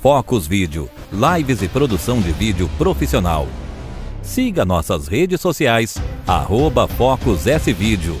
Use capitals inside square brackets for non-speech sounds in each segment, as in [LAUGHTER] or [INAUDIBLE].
Focus Vídeo, lives e produção de vídeo profissional. Siga nossas redes sociais, arroba Focus S Vídeo.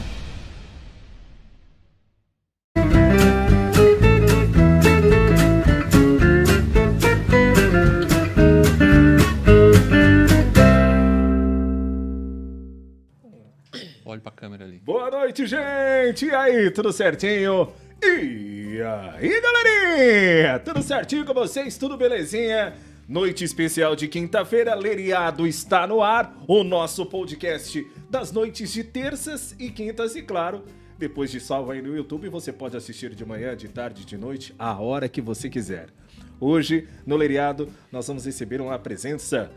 Olhe pra câmera ali. Boa noite, gente! E aí, tudo certinho? E aí, galerinha? Tudo certinho com vocês? Tudo belezinha? Noite especial de quinta-feira, Leriado está no ar, o nosso podcast das noites de terças e quintas e claro, depois de salvo aí no YouTube, você pode assistir de manhã, de tarde, de noite, a hora que você quiser. Hoje, no Leriado, nós vamos receber uma presença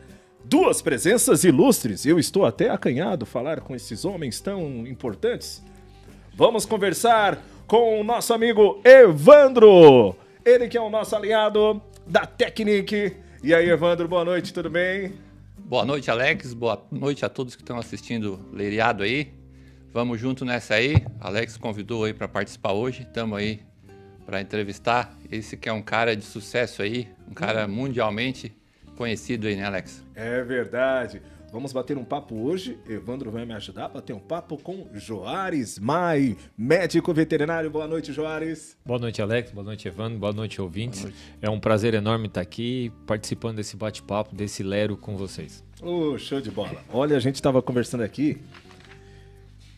Duas presenças ilustres, eu estou até acanhado falar com esses homens tão importantes. Vamos conversar com o nosso amigo Evandro, ele que é o nosso aliado da Technic. E aí, Evandro, boa noite, tudo bem? Boa noite, Alex. Boa noite a todos que estão assistindo Leiriado aí. Vamos junto nessa aí. Alex convidou aí para participar hoje. Estamos aí para entrevistar esse que é um cara de sucesso aí, um cara mundialmente conhecido aí, né, Alex? É verdade. Vamos bater um papo hoje. Evandro vai me ajudar a bater um papo com Joares Mai, médico veterinário. Boa noite, Joares. Boa noite, Alex. Boa noite, Evandro. Boa noite, ouvintes. Boa noite. É um prazer enorme estar aqui participando desse bate-papo, desse lero com vocês. Oh, show de bola. Olha, a gente estava conversando aqui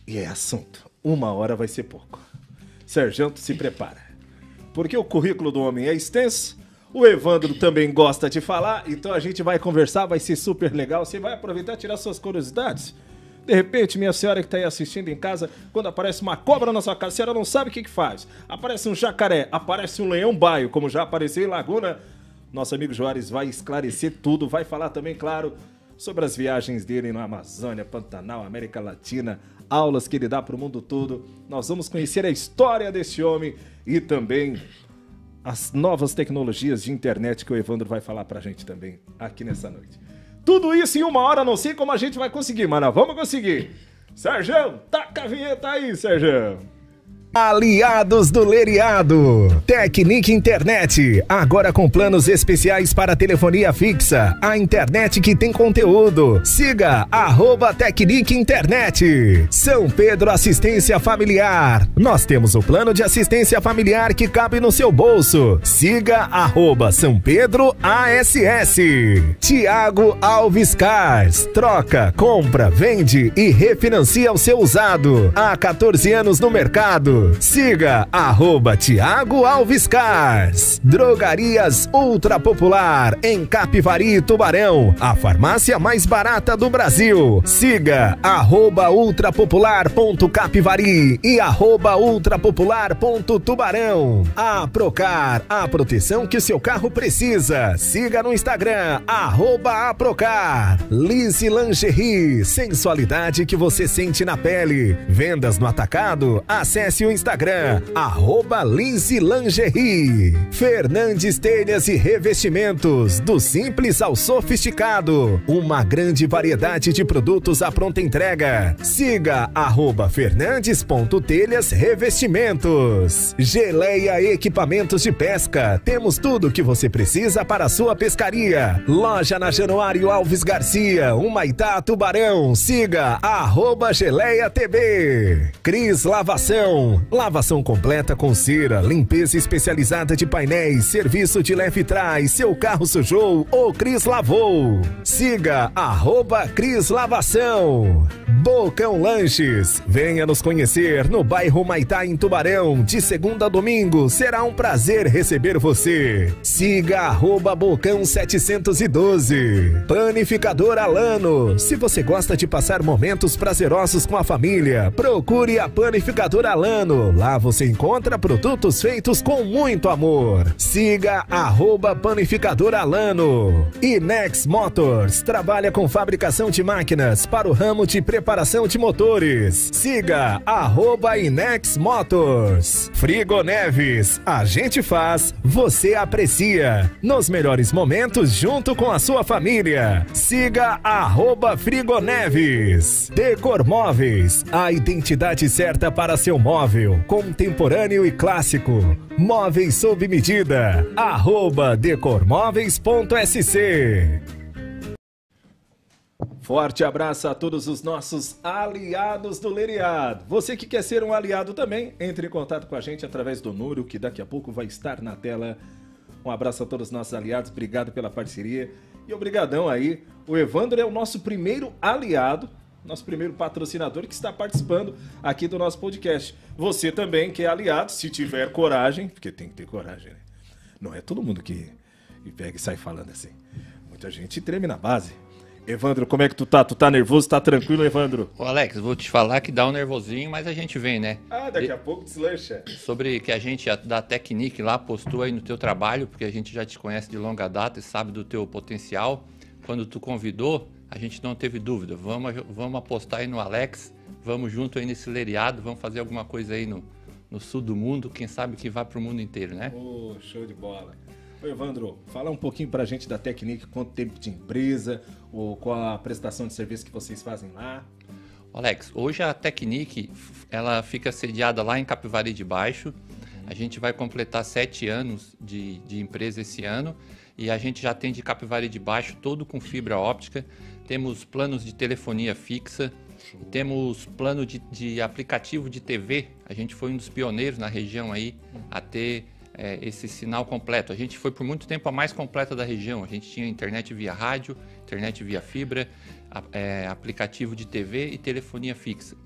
e é assunto. Uma hora vai ser pouco. Sargento, se prepara. Porque o currículo do homem é extenso o Evandro também gosta de falar, então a gente vai conversar, vai ser super legal. Você vai aproveitar e tirar suas curiosidades. De repente, minha senhora que está aí assistindo em casa, quando aparece uma cobra na sua casa, a senhora não sabe o que, que faz. Aparece um jacaré, aparece um leão baio, como já apareceu em Laguna. Nosso amigo Juarez vai esclarecer tudo, vai falar também, claro, sobre as viagens dele na Amazônia, Pantanal, América Latina, aulas que ele dá para o mundo todo. Nós vamos conhecer a história desse homem e também as novas tecnologias de internet que o Evandro vai falar pra gente também aqui nessa noite. Tudo isso em uma hora, não sei como a gente vai conseguir, mas nós vamos conseguir. Sérgio, taca a vinheta aí, Sérgio. Aliados do Leriado. Tecnic Internet. Agora com planos especiais para telefonia fixa. A internet que tem conteúdo. Siga arroba Tecnic Internet. São Pedro Assistência Familiar. Nós temos o plano de assistência familiar que cabe no seu bolso. Siga arroba São Pedro ASS. Tiago Alves Cars. Troca, compra, vende e refinancia o seu usado. Há 14 anos no mercado. Siga arroba Tiago Alves Cars. Drogarias Ultra Popular em Capivari, Tubarão. A farmácia mais barata do Brasil. Siga arroba ultrapopular.capivari e arroba ultrapopular.tubarão. A Procar, a proteção que seu carro precisa. Siga no Instagram, arroba Aprocar. Lise Lingerie, sensualidade que você sente na pele. Vendas no atacado, acesse o Instagram, arroba. Fernandes Telhas e Revestimentos, do simples ao sofisticado. Uma grande variedade de produtos à pronta entrega. Siga arroba fernandes.telhas revestimentos. Geleia Equipamentos de Pesca. Temos tudo o que você precisa para a sua pescaria. Loja na Januário Alves Garcia, Humaitá, Tubarão. Siga arroba Geleia TB. Cris Lavação. Lavação completa com cera, limpeza especializada de painéis, serviço de leve trás, seu carro sujou, o Cris lavou. Siga arroba Cris Lavação. Bocão Lanches. Venha nos conhecer no bairro Maitá, em Tubarão, de segunda a domingo. Será um prazer receber você. Siga arroba Bocão 712. Panificador Alano. Se você gosta de passar momentos prazerosos com a família, procure a Panificador Alano. Lá você encontra produtos feitos com muito amor. Siga arroba Alano. Inex Motors. Trabalha com fabricação de máquinas para o ramo de preparação de motores. Siga arroba Inex Motors. Frigo Neves. A gente faz, você aprecia. Nos melhores momentos junto com a sua família. Siga arroba Frigo Neves. Decor Móveis. A identidade certa para seu móvel móvel, contemporâneo e clássico. Móveis sob medida. Arroba decormóveis.sc Forte abraço a todos os nossos aliados do Leriado. Você que quer ser um aliado também, entre em contato com a gente através do número que daqui a pouco vai estar na tela. Um abraço a todos os nossos aliados, obrigado pela parceria e obrigadão aí. O Evandro é o nosso primeiro aliado, nosso primeiro patrocinador que está participando aqui do nosso podcast. Você também que é aliado, se tiver coragem, porque tem que ter coragem, né? Não é todo mundo que, que pega e sai falando assim. Muita gente treme na base. Evandro, como é que tu tá? Tu tá nervoso? Tá tranquilo, Evandro? Ô Alex, vou te falar que dá um nervosinho, mas a gente vem, né? Ah, daqui a pouco deslancha. Sobre que a gente da Technique lá postou aí no teu trabalho, porque a gente já te conhece de longa data e sabe do teu potencial. Quando tu convidou, a gente não teve dúvida. Vamos, vamos apostar aí no Alex, vamos junto aí nesse leriado, vamos fazer alguma coisa aí no, no sul do mundo, quem sabe que vá para o mundo inteiro, né? Oh, show de bola. Ô Evandro, fala um pouquinho pra gente da Technique, quanto tempo de empresa, ou qual a prestação de serviço que vocês fazem lá. Alex, hoje a Technique, ela fica sediada lá em Capivari de Baixo. A gente vai completar sete anos de, de empresa esse ano e a gente já tem de Capivari de Baixo todo com fibra óptica. Temos planos de telefonia fixa, temos plano de, de, aplicativo de TV. A gente foi um dos pioneiros na região aí a ter é, esse sinal completo. A gente foi por muito tempo a mais completa da região. A gente tinha internet via rádio, internet via fibra, a, é, aplicativo de TV e telefonia fixa.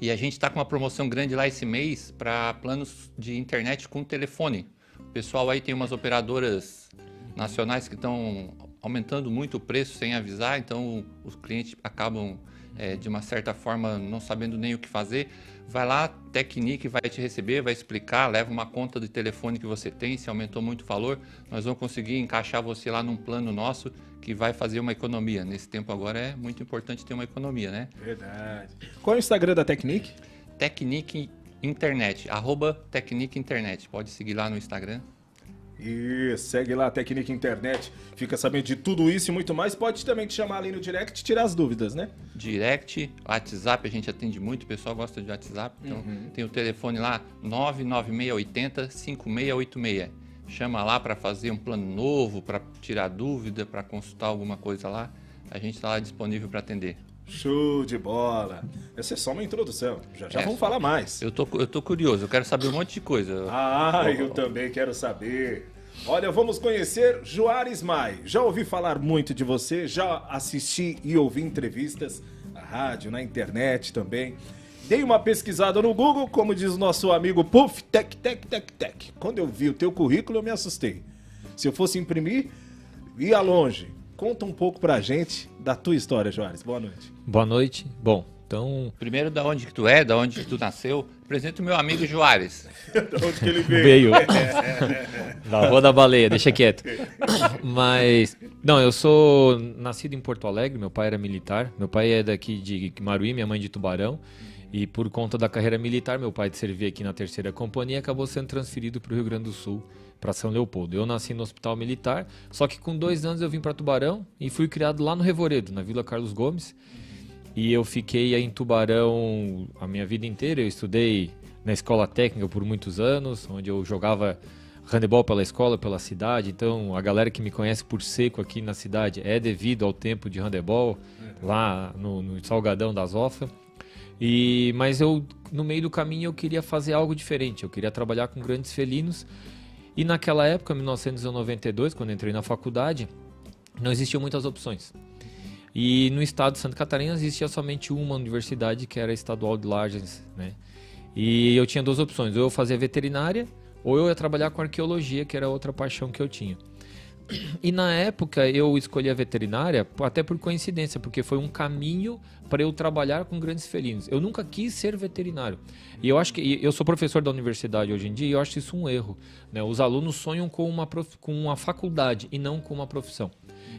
E a gente está com uma promoção grande lá esse mês para planos de internet com telefone. O pessoal aí tem umas operadoras nacionais que estão aumentando muito o preço sem avisar, então os clientes acabam é, de uma certa forma não sabendo nem o que fazer. Vai lá, Technique vai te receber, vai explicar, leva uma conta de telefone que você tem, se aumentou muito o valor, nós vamos conseguir encaixar você lá num plano nosso que vai fazer uma economia. Nesse tempo agora é muito importante ter uma economia, né? Verdade. Qual é o Instagram da Technique? Technique Internet, arroba Technique Internet. Pode seguir lá no Instagram. E segue lá a Técnica Internet, fica sabendo de tudo isso e muito mais. Pode também te chamar ali no direct e tirar as dúvidas, né? Direct, WhatsApp, a gente atende muito, o pessoal gosta de WhatsApp. Então uhum. tem o telefone lá, 99680 5686. Chama lá para fazer um plano novo, para tirar dúvida, para consultar alguma coisa lá. A gente está lá disponível para atender. Show de bola. Essa é só uma introdução. Já já é, vamos falar mais. Eu tô, eu tô curioso, eu quero saber um monte de coisa. Ah, eu também quero saber. Olha, vamos conhecer Juarez Mai. Já ouvi falar muito de você, já assisti e ouvi entrevistas na rádio, na internet também. Dei uma pesquisada no Google, como diz nosso amigo Puff, tec, tec, tec, tec. Quando eu vi o teu currículo, eu me assustei. Se eu fosse imprimir, ia longe. Conta um pouco pra gente da tua história, Juarez. Boa noite. Boa noite. Bom, então... Primeiro, da onde que tu é, da onde que tu nasceu. Apresenta o meu amigo Juarez. [LAUGHS] da onde que ele veio. Veio. [LAUGHS] da Rua da Baleia, deixa quieto. Mas, não, eu sou nascido em Porto Alegre, meu pai era militar. Meu pai é daqui de Maruí, minha mãe de Tubarão. E por conta da carreira militar, meu pai de servir aqui na terceira companhia acabou sendo transferido para o Rio Grande do Sul para São Leopoldo. Eu nasci no Hospital Militar, só que com dois anos eu vim para Tubarão e fui criado lá no Revoredo, na Vila Carlos Gomes. E eu fiquei em Tubarão a minha vida inteira. Eu estudei na escola técnica por muitos anos, onde eu jogava handebol pela escola, pela cidade. Então, a galera que me conhece por seco aqui na cidade é devido ao tempo de handebol lá no, no Salgadão das Ofa. E mas eu no meio do caminho eu queria fazer algo diferente. Eu queria trabalhar com grandes felinos e naquela época, 1992, quando entrei na faculdade, não existiam muitas opções. E no estado de Santa Catarina existia somente uma universidade, que era a Estadual de Lages, né? E eu tinha duas opções, ou eu fazia veterinária, ou eu ia trabalhar com arqueologia, que era outra paixão que eu tinha. E na época eu escolhi a veterinária até por coincidência, porque foi um caminho para eu trabalhar com grandes felinos. Eu nunca quis ser veterinário. E eu acho que eu sou professor da universidade hoje em dia e eu acho isso um erro. Né? Os alunos sonham com uma, prof, com uma faculdade e não com uma profissão.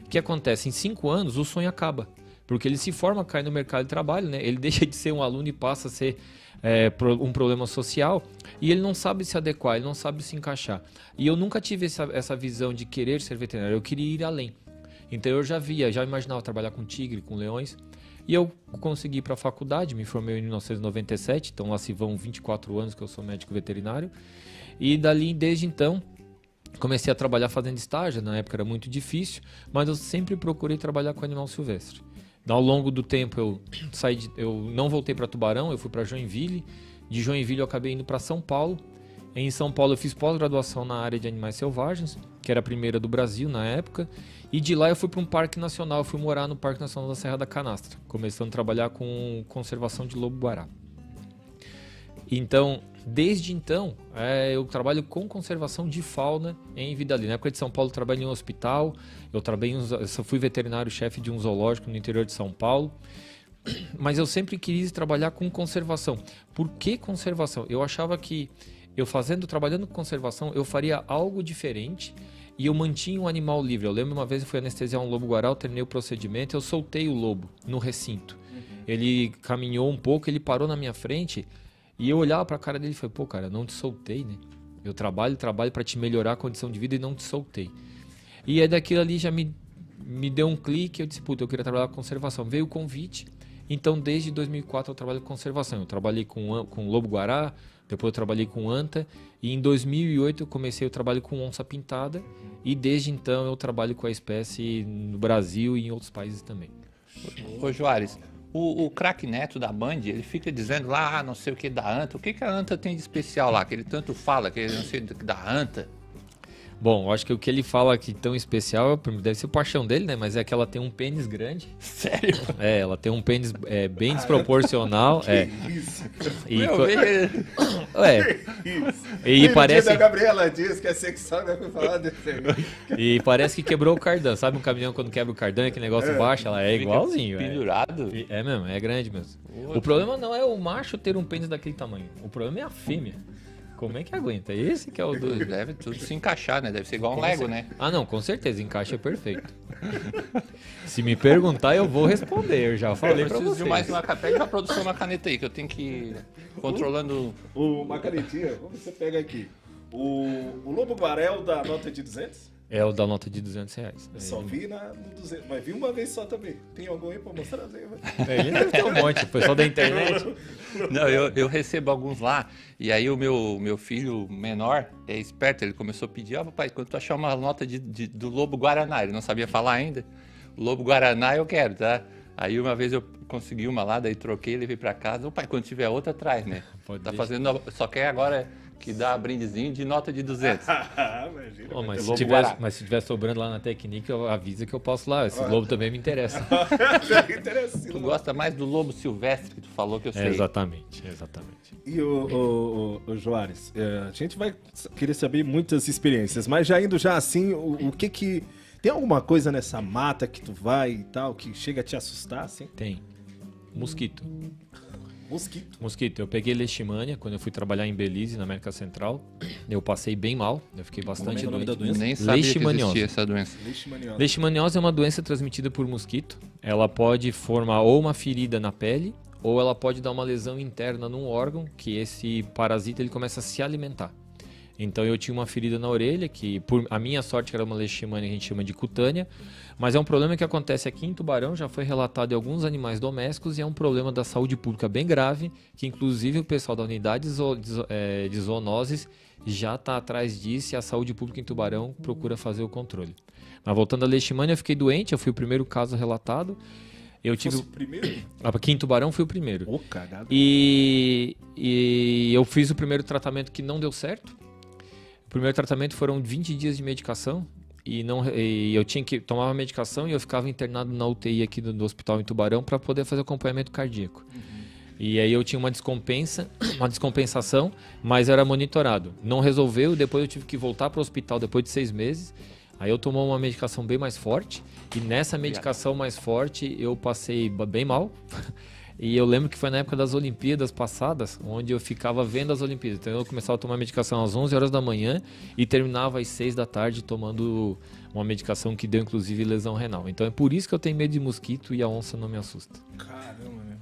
O que acontece? Em cinco anos o sonho acaba. Porque ele se forma, cai no mercado de trabalho, né? ele [LAUGHS] deixa de ser um aluno e passa a ser é, um problema social e ele não sabe se adequar, ele não sabe se encaixar. E eu nunca tive essa, essa visão de querer ser veterinário, eu queria ir além. Então eu já via, já imaginava trabalhar com tigre, com leões. E eu consegui ir para a faculdade, me formei em 1997, então lá se vão 24 anos que eu sou médico veterinário. E dali, desde então, comecei a trabalhar fazendo estágio. Na época era muito difícil, mas eu sempre procurei trabalhar com animal silvestre. Ao longo do tempo eu saí, de, eu não voltei para Tubarão, eu fui para Joinville. De Joinville eu acabei indo para São Paulo. Em São Paulo eu fiz pós-graduação na área de animais selvagens, que era a primeira do Brasil na época. E de lá eu fui para um parque nacional, eu fui morar no Parque Nacional da Serra da Canastra, começando a trabalhar com conservação de lobo-guará. Então, desde então, é, eu trabalho com conservação de fauna em Vidali. Na época de São Paulo, eu trabalhei em um hospital, eu, trabalhei eu fui veterinário-chefe de um zoológico no interior de São Paulo. Mas eu sempre quis trabalhar com conservação. Por que conservação? Eu achava que eu fazendo, trabalhando com conservação, eu faria algo diferente e eu mantinha o um animal livre. Eu lembro uma vez eu fui anestesiar um lobo guaral, terminei o procedimento, eu soltei o lobo no recinto. Uhum. Ele caminhou um pouco, ele parou na minha frente e eu olhava para a cara dele e falei: "Pô, cara, não te soltei, né? Eu trabalho, trabalho para te melhorar a condição de vida e não te soltei". E aí daquilo ali já me me deu um clique, eu disse: "Puta, eu queria trabalhar com conservação". Veio o convite. Então, desde 2004 eu trabalho com conservação. Eu trabalhei com com lobo guará, depois eu trabalhei com anta e em 2008 eu comecei o trabalho com onça pintada e desde então eu trabalho com a espécie no Brasil e em outros países também. Ô Joares, o, o craque Neto da Band, ele fica dizendo lá, ah, não sei o que da anta. O que, que a anta tem de especial lá? Que ele tanto fala, que ele não sei da anta. Bom, eu acho que o que ele fala aqui tão especial deve ser o paixão dele, né? Mas é que ela tem um pênis grande. [LAUGHS] Sério? É, ela tem um pênis é, bem desproporcional. [LAUGHS] que é. Isso. E Meu, co... Ué. [COUGHS] Isso. E parece. A Gabriela diz que é sexual, né? falar desse E parece que quebrou o cardan. Sabe um caminhão quando quebra o cardan, que negócio é. baixa? Ela é igualzinho. Pendurado? É. é mesmo, é grande mesmo. O problema não é o macho ter um pênis daquele tamanho. O problema é a fêmea. Como é que aguenta? Esse que é o [LAUGHS] do... Deve tudo se encaixar, né? Deve ser igual um Lego, né? Ah, não, com certeza, encaixa perfeito. [LAUGHS] se me perguntar, eu vou responder. Eu já falei eu pra vocês. de mais uma Pega uma produção uma caneta aí, que eu tenho que ir controlando... O, uma canetinha, como você pega aqui? O, o Lobo Guarel da nota de 200? É o da nota de 200 reais. Só vi na, no 200, mas vi uma vez só também. Tem algum aí pra mostrar? É, ele deve ter um monte, o pessoal da internet. [LAUGHS] Não, eu, eu recebo alguns lá, e aí o meu, meu filho menor é esperto, ele começou a pedir, ó oh, papai, quando tu achar uma nota de, de, do Lobo Guaraná, ele não sabia falar ainda. Lobo Guaraná eu quero, tá? Aí uma vez eu consegui uma lá, daí troquei, levei pra casa. O pai, quando tiver outra, traz, né? Pode tá deixar. fazendo. Só que agora que dá brindezinho de nota de 200. [LAUGHS] Imagina, oh, mas, se tiver, mas se tiver sobrando lá na Tecnica, avisa que eu posso lá. Esse lobo também me interessa. [LAUGHS] tu gosta mais do lobo silvestre que tu falou que eu sei. É, exatamente, exatamente. E o, o, o, o Joares, é, a gente vai querer saber muitas experiências, mas já indo já assim, o, o que que... Tem alguma coisa nessa mata que tu vai e tal, que chega a te assustar, assim? Tem. Mosquito. Mosquito. Mosquito. Eu peguei leishmania quando eu fui trabalhar em Belize, na América Central. Eu passei bem mal. Eu fiquei bastante Como é, é doente. doença? Nem sabia leishmaniose. que essa doença. Leishmaniose. leishmaniose é uma doença transmitida por mosquito. Ela pode formar ou uma ferida na pele ou ela pode dar uma lesão interna num órgão que esse parasita ele começa a se alimentar. Então eu tinha uma ferida na orelha, que por a minha sorte era uma leishmania que a gente chama de cutânea, mas é um problema que acontece aqui em Tubarão, já foi relatado em alguns animais domésticos e é um problema da saúde pública bem grave, que inclusive o pessoal da unidade é, de zoonoses já está atrás disso e a saúde pública em Tubarão procura fazer o controle. Mas voltando à leishmania, eu fiquei doente, eu fui o primeiro caso relatado. Eu tive. o primeiro? Aqui em Tubarão fui o primeiro. Oh, cagado. E, e eu fiz o primeiro tratamento que não deu certo. O primeiro tratamento foram 20 dias de medicação e não e eu tinha que tomar a medicação e eu ficava internado na UTI aqui do, do hospital em Tubarão para poder fazer acompanhamento cardíaco. Uhum. E aí eu tinha uma descompensa, [COUGHS] uma descompensação, mas era monitorado. Não resolveu, depois eu tive que voltar para o hospital depois de seis meses. Aí eu tomou uma medicação bem mais forte e nessa medicação mais forte eu passei bem mal. [LAUGHS] E eu lembro que foi na época das Olimpíadas passadas, onde eu ficava vendo as Olimpíadas. Então eu começava a tomar medicação às 11 horas da manhã e terminava às 6 da tarde tomando uma medicação que deu inclusive lesão renal. Então é por isso que eu tenho medo de mosquito e a onça não me assusta. Caramba, né?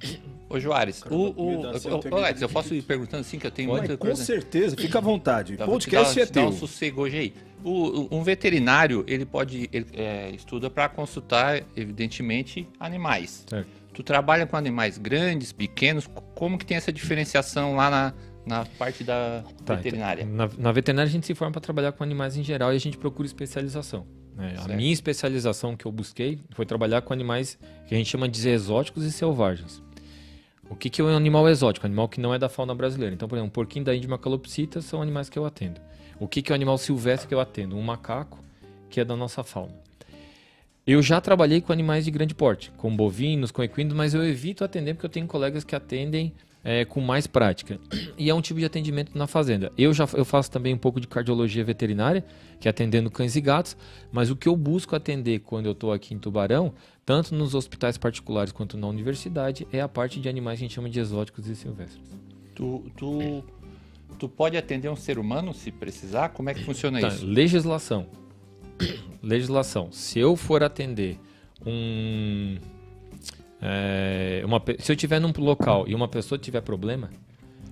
Ô Juarez, o, o, o, Alex, eu posso ir perguntando assim que eu tenho muita coisa. Com certeza, fica à vontade. O podcast é teu. Dá um sossego hoje aí. O, um veterinário, ele pode, ele, é, estuda para consultar, evidentemente, animais. Certo. Tu trabalha com animais grandes, pequenos, como que tem essa diferenciação lá na, na parte da Tá, veterinária? então, na, na veterinária a gente se forma para trabalhar com animais em geral e a gente procura especialização. né? A minha especialização que eu busquei foi trabalhar com animais que a gente chama de exóticos e selvagens. O que, que é um animal exótico? Animal que não é da fauna brasileira. Então, por exemplo, um porquinho da Índia e uma calopsita são animais que eu atendo. O que, que é um animal silvestre que eu atendo? Um macaco, que é da nossa fauna. Eu já trabalhei com animais de grande porte, com bovinos, com equinos, mas eu evito atender porque eu tenho colegas que atendem é, com mais prática. [CLEARS THROAT] E é um tipo de atendimento na fazenda. Eu já eu faço também um pouco de cardiologia veterinária, que é atendendo cães e gatos, mas o que eu busco atender quando eu estou aqui em Tubarão, tanto nos hospitais particulares quanto na universidade, é a parte de animais que a gente chama de exóticos e silvestres. Tu, tu, tu pode atender um ser humano se precisar? Como é que funciona Tá, isso? legislação. [CLEARS THROAT] legislação. Se eu for atender um. é, uma, se eu estiver num local e uma pessoa tiver problema,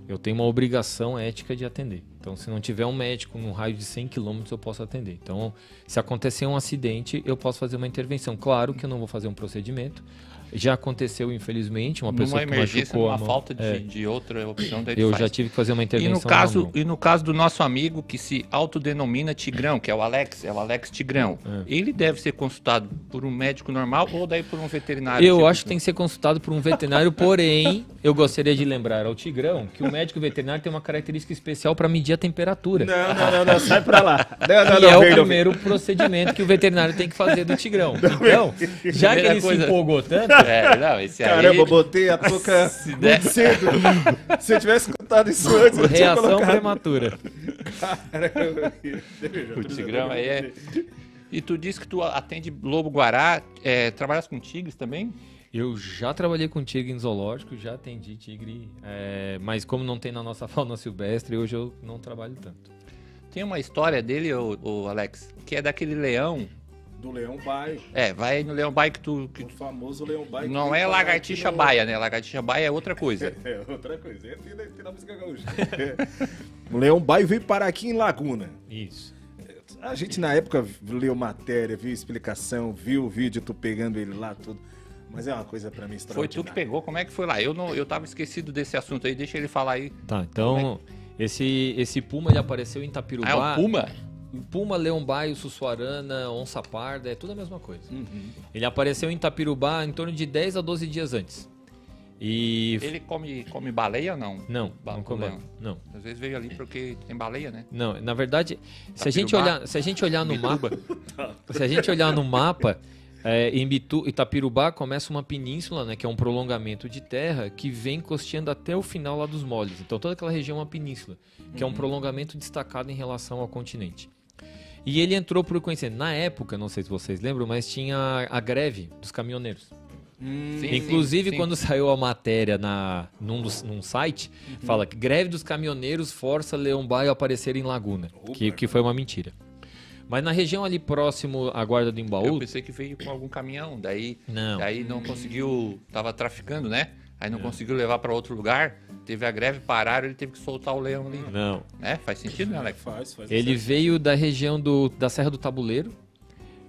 eu tenho uma obrigação ética de atender. Então, se não tiver um médico num raio de 100 km, eu posso atender. Então, se acontecer um acidente, eu posso fazer uma intervenção. Claro que eu não vou fazer um procedimento. Já aconteceu, infelizmente, uma pessoa Numa que machucou a numa mão. falta de, É, de outra opção, eu faz. já tive que fazer uma E intervenção. no, na caso, e no caso do nosso amigo que se autodenomina Tigrão, que é o Alex, é o Alex Tigrão, É. ele deve ser consultado por um médico normal ou daí por um veterinário? Eu tipo, acho que tem que ser consultado por um veterinário, porém, [LAUGHS] eu gostaria de lembrar ao Tigrão que o médico veterinário tem uma característica especial para medir a temperatura. Não, não, não, não, sai pra lá. [LAUGHS] Não, não, E não, é o primeiro procedimento que o veterinário tem que fazer do Tigrão. Então, já que ele coisa- se empolgou tanto, É, não, esse aí... Caramba, botei a touca [LAUGHS] Se der- muito cedo. Se eu tivesse escutado isso antes, eu tinha reação colocado. prematura. O Tigrão aí é... E tu disse que tu atende lobo-guará, é, trabalhas com tigres também? Eu já trabalhei com tigre em zoológico, já atendi tigre, é, mas como não tem na nossa [LAUGHS] fauna silvestre, hoje eu não trabalho tanto. Tem uma história dele, o Alex, que é daquele leão. Do Leão Baio. É, vai no leão baia que tu... Que O famoso Leão Baio. que Não é lagartixa baia, né? Lagartixa baia é outra coisa. [LAUGHS] É outra coisa. É tem, tem na música gaúcha. o [LAUGHS] Leão Baio veio parar aqui em Laguna. Isso. A gente na época leu matéria, viu explicação, viu o vídeo, tu pegando ele lá, tudo. Mas é uma coisa pra mim Foi tu que pegou, como é que foi lá? Eu não, eu tava esquecido desse assunto aí, deixa ele falar aí. Tá, então, esse, esse puma ele apareceu em Itapirubá. Ah, é um puma? Puma, leão baio, sussuarana, onça parda, é tudo a mesma coisa. Uhum. Ele apareceu em Itapirubá em torno de 10 a 12 dias antes. E. Ele come, come baleia ou não? Não, Ba- não come. Não. Às vezes veio ali porque tem baleia, né? Não, na verdade, se a gente olhar, se a gente olhar no mapa, [LAUGHS] se a gente olhar no mapa, é, em Bitu, Itapirubá começa uma península, né, que é um prolongamento de terra que vem costeando até o final lá dos moles. Então toda aquela região é uma península, que é Uhum. um prolongamento destacado em relação ao continente. E ele entrou por conhecer. Na época, não sei se vocês lembram, mas tinha a greve dos caminhoneiros. Sim, Inclusive, sim, sim. quando saiu a matéria na, num, num site, Uhum. fala que greve dos caminhoneiros força Leão Baio a aparecer em Laguna. Que, que foi uma mentira. Mas na região ali próximo à Guarda do Eu Embaú. pensei que veio com algum caminhão, daí, Não. daí não conseguiu, tava traficando, né? Aí não É. conseguiu levar pra outro lugar, teve a greve, pararam, ele teve que soltar o leão ali. Não. Né? Faz sentido, né, Alex? Faz, faz. Ele veio da região do, da Serra do Tabuleiro,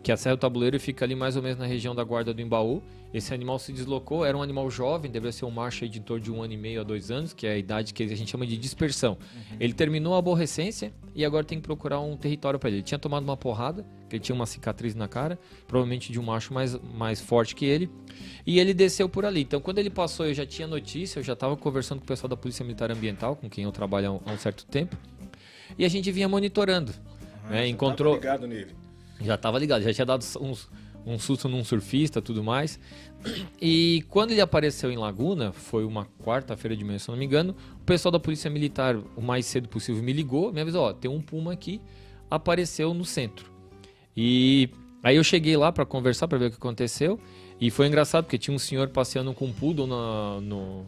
que a Serra do Tabuleiro fica ali mais ou menos na região da Guarda do Embaú. Esse animal se deslocou, era um animal jovem, deveria ser um macho aí de um ano e meio a dois anos, que é a idade que a gente chama de dispersão. Ele terminou a aborrecência e agora tem que procurar um território para ele. Ele tinha tomado uma porrada, que ele tinha uma cicatriz na cara, provavelmente de um macho mais, mais forte que ele, e ele desceu por ali. Então, quando ele passou, eu já tinha notícia, eu já estava conversando com o pessoal da Polícia Militar Ambiental, com quem eu trabalho há um, há um certo tempo, e a gente vinha monitorando. né? Encontrou. Tava ligado nele. Já tava ligado, já tinha dado uns, um susto num surfista tudo mais. [CLEARS THROAT] E quando ele apareceu em Laguna, foi uma quarta-feira de manhã, se não me engano, o pessoal da Polícia Militar, o mais cedo possível, me ligou, me avisou, ó, tem um puma aqui, apareceu no centro. E aí eu cheguei lá para conversar, para ver o que aconteceu, e foi engraçado, porque tinha um senhor passeando com um poodle no,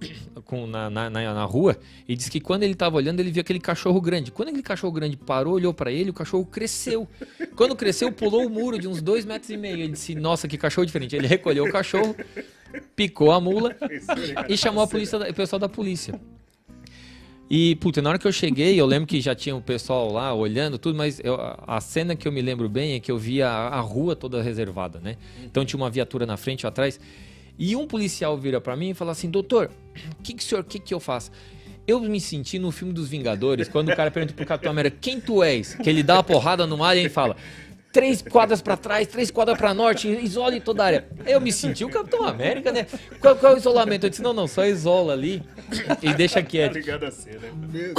[COUGHS] com- na, na, na- rua e disse que quando ele tava olhando, ele viu aquele cachorro grande. Quando aquele cachorro grande parou, olhou para ele, o cachorro cresceu. Quando cresceu, pulou o muro de uns dois metros e meio. Ele disse, nossa, que cachorro diferente. Ele recolheu o cachorro, picou a mula [LAUGHS] e chamou a polícia, o pessoal da polícia. E, puta, na hora que eu cheguei, eu lembro que já tinha o pessoal lá olhando tudo, mas eu- a cena que eu me lembro bem é que eu via a, a rua toda reservada, né? Então tinha uma viatura na frente e atrás. E um policial vira pra mim e fala assim: doutor, o que, que o senhor, que, que eu faço? Eu me senti no filme dos Vingadores, quando o cara pergunta pro Capitão América quem tu és, que ele dá uma porrada no mar e ele fala. Três quadras pra trás, três quadras pra norte, isole toda a área. Eu me senti o Capitão América, né? Qual, qual é o isolamento? Eu disse, não, não, só isola ali e deixa quieto. Obrigado a ser, né?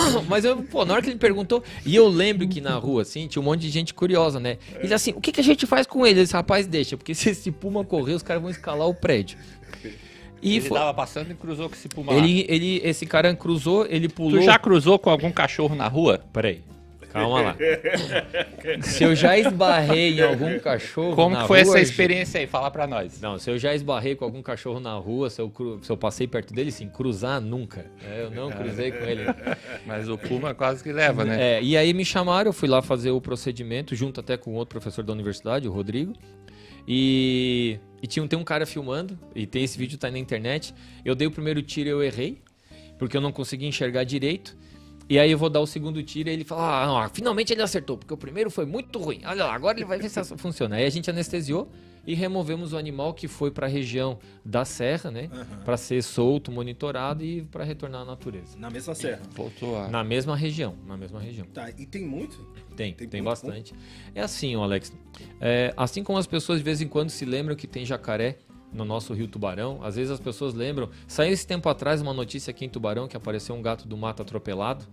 [COUGHS] Mas eu, pô, na hora que ele perguntou, e eu lembro que na rua, assim, tinha um monte de gente curiosa, né? Ele assim, o que, que a gente faz com ele? Ele disse, rapaz, deixa, porque se esse puma correr, os caras vão escalar o prédio. E ele foi- tava passando e cruzou com esse puma lá. ele, ele, esse cara cruzou, ele pulou. Tu já cruzou com algum cachorro na rua? Peraí, calma lá. [LAUGHS] se eu já esbarrei em algum cachorro. Como que foi rua, essa experiência aí? Fala pra nós. Não, se eu já esbarrei com algum cachorro na rua, se eu, cru- se eu passei perto dele, sim, cruzar nunca. É, eu não cruzei com ele. [LAUGHS] Mas o puma quase que leva, né? É, e aí me chamaram, eu fui lá fazer o procedimento, junto até com outro professor da universidade, o Rodrigo. E, e tinha, tem um cara filmando, e tem esse vídeo, tá aí na internet. Eu dei o primeiro tiro e eu errei, porque eu não consegui enxergar direito. E aí eu vou dar o segundo tiro e ele fala: ah, não, finalmente ele acertou, porque o primeiro foi muito ruim. Olha lá, agora ele vai ver se funciona. Aí a gente anestesiou e removemos o animal que foi para a região da serra, né? Para ser solto, monitorado e para retornar à natureza. Na mesma serra. Voltou a... Na mesma região, na mesma região. Tá, e tem muito? Tem, Tem tem, muito bastante. É assim, ó, Alex. É, assim como as pessoas de vez em quando se lembram que tem jacaré no nosso rio Tubarão, às vezes as pessoas lembram. Saiu esse tempo atrás uma notícia aqui em Tubarão que apareceu um gato do mato atropelado.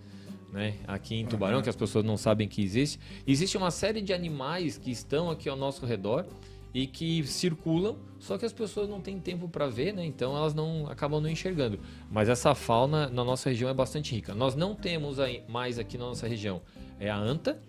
Né, aqui em Tubarão, que as pessoas não sabem que existe. Existe uma série de animais que estão aqui ao nosso redor e que circulam, só que as pessoas não têm tempo para ver, né? Então elas não acabam não enxergando. Mas essa fauna na nossa região é bastante rica. Nós não temos aí, mais aqui na nossa região é a anta,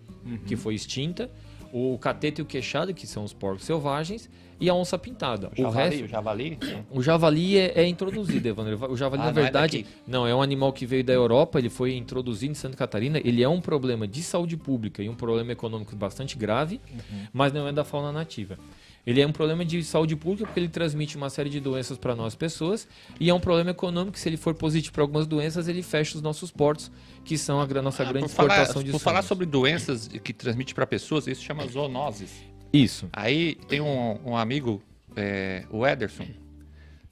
que foi extinta, o catete e o queixado, que são os porcos selvagens, e a onça pintada. O o javali, resto, o javali? o javali é, é introduzido, Evandro. O javali, Ah, na não é verdade, não, é um animal que veio da Europa, ele foi introduzido em Santa Catarina. Ele é um problema de saúde pública e um problema econômico bastante grave, Uhum. mas não é da fauna nativa. Ele é um problema de saúde pública porque ele transmite uma série de doenças para nós pessoas e é um problema econômico que se ele for positivo para algumas doenças, ele fecha os nossos portos, que são a nossa Ah, grande por falar, exportação de por falar sobre doenças que transmite para pessoas, isso chama zoonoses. Isso. Aí tem um, um amigo, é, o Ederson,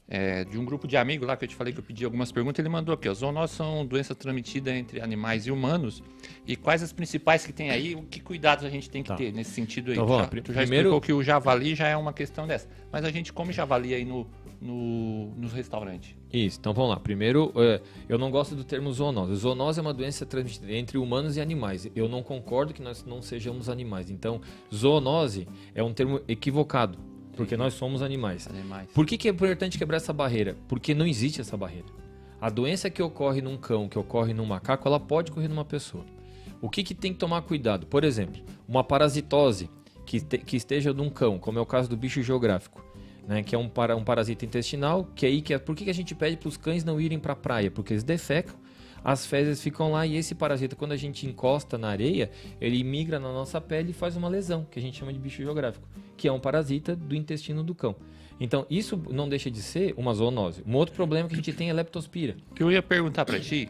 é, de um grupo de amigos lá que eu te falei que eu pedi algumas perguntas, ele mandou aqui, ó, zoonoses são doenças transmitidas entre animais e humanos, e quais as principais que tem aí, o que cuidados a gente tem que Tá. ter nesse sentido aí? Então, vamos já, tu já primeiro- explicou que o javali já é uma questão dessa, mas a gente come javali aí no, no, nos restaurantes. Isso, então vamos lá. Primeiro, é, eu não gosto do termo zoonose. Zoonose é uma doença transmitida entre humanos e animais. Eu não concordo que nós não sejamos animais. Então, zoonose é um termo equivocado, porque nós somos animais. Animais. Por que, que é importante quebrar essa barreira? Porque não existe essa barreira. A doença que ocorre num cão, que ocorre num macaco, ela pode ocorrer numa pessoa. O que, que tem que tomar cuidado? Por exemplo, uma parasitose que, te- que esteja num cão, como é o caso do bicho geográfico, né, que é um, para, um parasita intestinal, que aí que é, por que, que a gente pede para os cães não irem para a praia? Porque eles defecam, as fezes ficam lá e esse parasita, quando a gente encosta na areia, ele migra na nossa pele e faz uma lesão, que a gente chama de bicho geográfico, que é um parasita do intestino do cão. Então, isso não deixa de ser uma zoonose. Um outro problema que a gente tem é leptospira. que eu ia perguntar pra ti,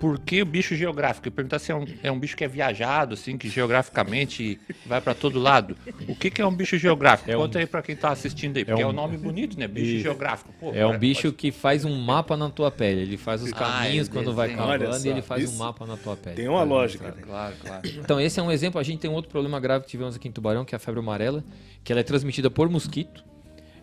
por que o bicho geográfico? Eu perguntar se é um, é um bicho que é viajado, assim, que geograficamente vai pra todo lado. O que, que é um bicho geográfico? É um- Conta aí pra quem tá assistindo aí, porque é um, um- nome bonito, né? Bicho Isso. geográfico. Pô, É um cara, bicho pode- que faz um mapa na tua pele. Ele faz os Ah, caminhos ele quando vai cavando e ele faz um mapa na tua pele. Tem uma lógica, né? Claro, claro. Então, esse é um exemplo. A gente tem um outro problema grave que tivemos aqui em Tubarão, que é a febre amarela, que ela é transmitida por mosquito.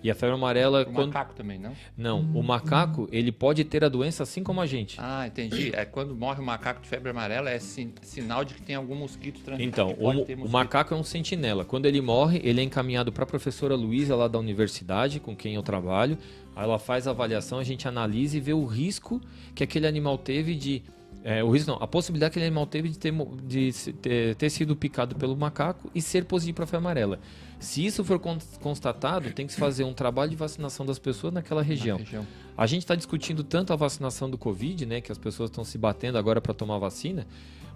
E a febre amarela, O quando... macaco também, não? Não, o macaco, ele pode ter a doença assim como a gente. Ah, entendi. É quando morre um macaco de febre amarela, é sin- sinal de que tem algum mosquito transmitido. Então, o, ter o mosquito. macaco é um sentinela. Quando ele morre, ele é encaminhado para a professora Luísa lá da universidade, com quem eu trabalho. Aí ela faz a avaliação, a gente analisa e vê o risco que aquele animal teve de. é, o risco não, a possibilidade que aquele animal teve de, ter, de ter, ter sido picado pelo macaco e ser positivo para a febre amarela. Se isso for con- constatado, tem que se fazer um trabalho de vacinação das pessoas naquela Na região. região. A gente está discutindo tanto a vacinação do Covid, né, que as pessoas estão se batendo agora para tomar vacina,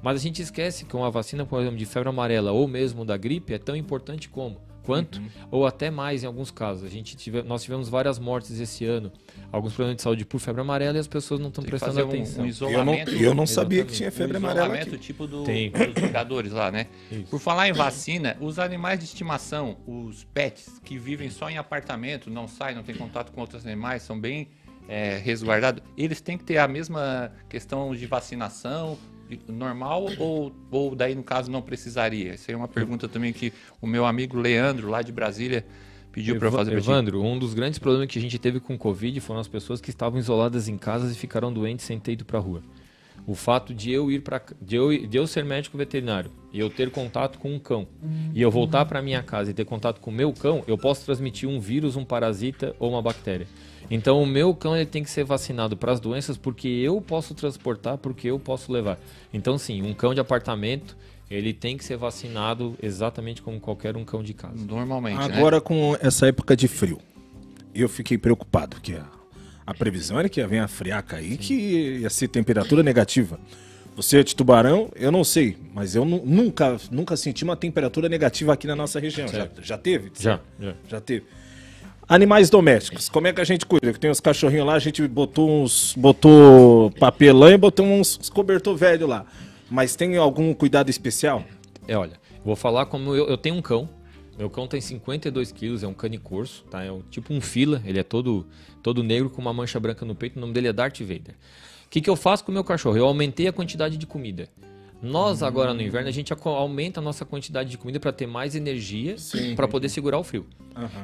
mas a gente esquece que uma vacina, por exemplo, de febre amarela ou mesmo da gripe é tão importante como quanto, ou até mais em alguns casos. A gente tive, nós tivemos várias mortes esse ano, alguns problemas de saúde por febre amarela e as pessoas não estão prestando fazer um, atenção. um Eu não, isolamento. eu não sabia que tinha febre um amarela isolamento aqui. tipo do, Tem. dos jogadores lá, né? Isso. Por falar em vacina, os animais de estimação, os pets que vivem só em apartamento, não saem, não têm contato com outros animais, são bem é, resguardados, eles têm que ter a mesma questão de vacinação normal ou, ou daí no caso não precisaria? Essa é uma pergunta também que o meu amigo Leandro lá de Brasília pediu para fazer. Evandro, um dos grandes problemas que a gente teve com o Covid foram as pessoas que estavam isoladas em casas e ficaram doentes sem ter ido para rua. O fato de eu ir para de eu, de eu ser médico veterinário e eu ter contato com um cão e eu voltar para minha casa e ter contato com o meu cão, eu posso transmitir um vírus, um parasita ou uma bactéria. Então o meu cão ele tem que ser vacinado para as doenças porque eu posso transportar, porque eu posso levar. Então sim, um cão de apartamento ele tem que ser vacinado exatamente como qualquer um cão de casa. Normalmente, né? Agora com essa época de frio, eu fiquei preocupado, que a, a previsão era que ia vir a friaca aí, que ia ser temperatura negativa. Você é de Tubarão, eu não sei, mas eu nu- nunca, nunca senti uma temperatura negativa aqui na nossa região. Já, já teve? Já, já. Já teve. Animais domésticos, como é que a gente cuida? Que tem os cachorrinhos lá, a gente botou uns. botou papelão e botou uns, uns cobertor velho lá. Mas tem algum cuidado especial? É, olha, vou falar como eu, eu tenho um cão. Meu cão tem 52 quilos, é um cane corso, tá? É um, tipo um fila, ele é todo, todo negro com uma mancha branca no peito, o nome dele é Darth Vader. O que, que eu faço com o meu cachorro? Eu aumentei a quantidade de comida. Nós, agora no inverno, a gente aumenta a nossa quantidade de comida para ter mais energia para poder segurar o frio.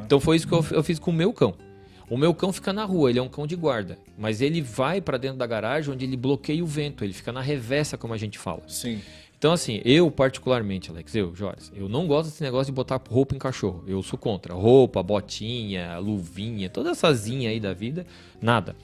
Então foi isso que eu, eu fiz com o meu cão. O meu cão fica na rua, ele é um cão de guarda, mas ele vai para dentro da garagem onde ele bloqueia o vento, ele fica na revessa, como a gente fala. Sim. Então, assim, eu particularmente, Alex, eu, Joras, eu não gosto desse negócio de botar roupa em cachorro. Eu sou contra. Roupa, botinha, luvinha, toda essa zinha aí da vida, nada.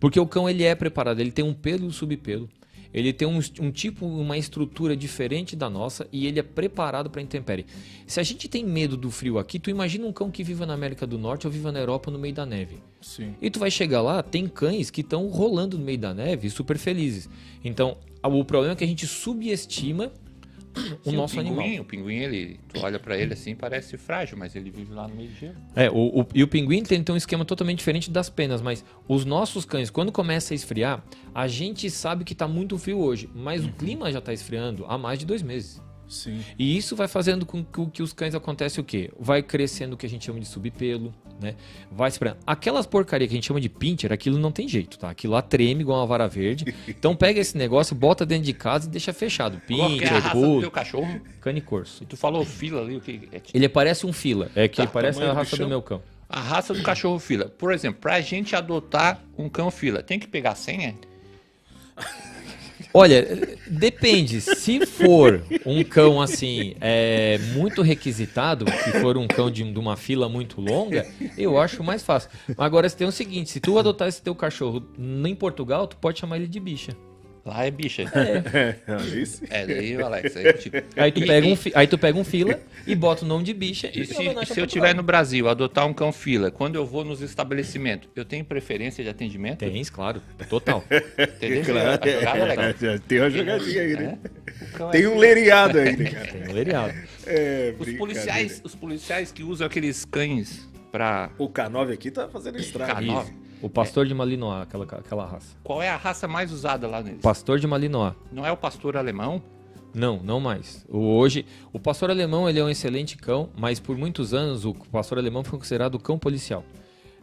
Porque o cão, ele é preparado, ele tem um pelo e um subpelo. Ele tem um, um tipo, uma estrutura diferente da nossa e ele é preparado para intempérie. Se a gente tem medo do frio aqui, tu imagina um cão que viva na América do Norte ou viva na Europa no meio da neve. Sim. E tu vai chegar lá, tem cães que estão rolando no meio da neve, super felizes. Então, o problema é que a gente subestima o Sim, nosso pinguim, animal. O pinguim, ele, tu olha pra ele assim, parece frágil, mas ele vive lá no meio gelo. É, o, o- e o pinguim tem, tem um esquema totalmente diferente das penas, mas os nossos cães, quando começa a esfriar, a gente sabe que tá muito frio hoje, mas o clima já tá esfriando há mais de dois meses. Sim. E isso vai fazendo com que, que os cães acontece o quê? Vai crescendo o que a gente chama de subpelo, né? Vai se Aquelas porcaria que a gente chama de pincher, aquilo não tem jeito, tá? Aquilo lá treme igual uma vara verde. [LAUGHS] Então pega esse negócio, bota dentro de casa e deixa fechado. É Pincher, raça do teu cachorro? cane corso. E tu falou fila ali, o que é? Ele parece um fila, é que Tá, parece a do raça do bichão. meu cão. A raça do cachorro fila. Por exemplo, pra gente adotar um cão fila, tem que pegar senha? [LAUGHS] Olha, depende. Se for um cão assim, é, muito requisitado, se for um cão de, de uma fila muito longa, eu acho mais fácil. Agora, se tem o seguinte: se tu adotar esse teu cachorro em Portugal, tu pode chamar ele de bicha. Lá é bicha. É, [LAUGHS] isso. É, daí, Alex. Aí, [LAUGHS] tipo, Aí tu pega um, fi- aí tu pega um fila e bota o nome de bicha E e, se, se eu estiver no Brasil, adotar um cão fila, quando eu vou nos estabelecimentos, eu tenho preferência de atendimento? Tens, claro, total. Entendeu? Claro. A jogada? [LAUGHS] Já tem uma jogadinha aí, né? É? É Tem um lereado aí, né, cara? Tem um leriado. É, Os policiais, os policiais que usam aqueles cães pra. O K9 aqui tá fazendo estrago. K9. O pastor de Malinois, aquela, aquela raça. Qual é a raça mais usada lá neles? Pastor de Malinois. Não é o pastor alemão? Não, não mais. O, hoje, o pastor alemão ele é um excelente cão, mas por muitos anos o pastor alemão foi considerado cão policial.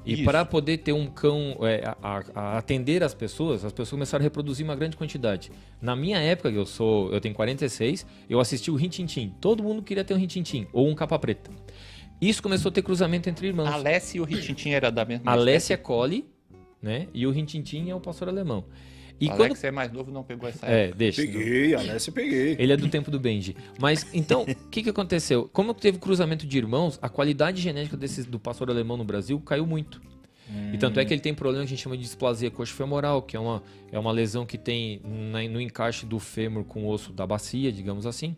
E para poder ter um cão é, a- a atender as pessoas, as pessoas começaram a reproduzir uma grande quantidade. Na minha época, eu sou, eu tenho 46, eu assisti o Rintintim. Todo mundo queria ter um Rintintim ou um capa preta. Isso começou a ter cruzamento entre irmãos. A Alessia e o Ritintim era da mesma A Alessia Collie, né? E o Rintintim é o pastor alemão. E E quando Alex é mais novo, não pegou essa é, deixa. Peguei, Alessio, peguei. Ele é do tempo do Benji. Mas, então, [LAUGHS] o que, que aconteceu? Como teve cruzamento de irmãos, a qualidade genética desses, do pastor alemão no Brasil caiu muito. E tanto é que ele tem problema que a gente chama de displasia coxofemoral, que é uma, é uma lesão que tem na- no encaixe do fêmur com o osso da bacia, digamos assim.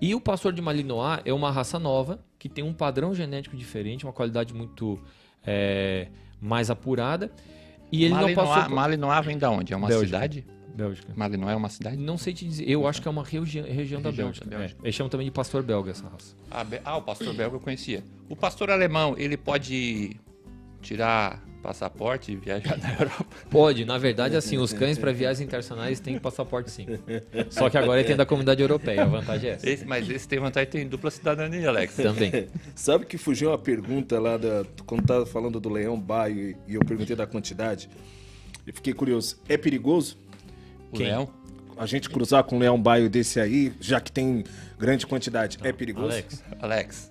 E o pastor de Malinois é uma raça nova, que tem um padrão genético diferente, uma qualidade muito é, mais apurada. E ele Malinois, não passou por... Malinois vem da onde? É uma Bélgica. cidade? Bélgica. Não é uma cidade? Não sei te dizer. Eu acho que é uma regi região da Região Bélgica. da Bélgica. É. Eles chamam também de pastor belga essa raça. Ah, be- ah, o pastor belga eu conhecia. O pastor alemão, ele pode tirar passaporte e viajar na [LAUGHS] Europa? Pode, na verdade, assim, os cães para [LAUGHS] viagens internacionais têm passaporte sim. Só que agora ele tem da comunidade europeia, a vantagem é essa. Esse- mas esse tem vantagem, tem dupla cidadania, Alex. Também. [LAUGHS] Sabe que fugiu uma pergunta lá da, quando tava falando do leão baio e eu perguntei da quantidade? Eu fiquei curioso. É perigoso O Quem? leão? a gente cruzar com um leão baio desse aí, já que tem grande quantidade? é perigoso? Alex, Alex,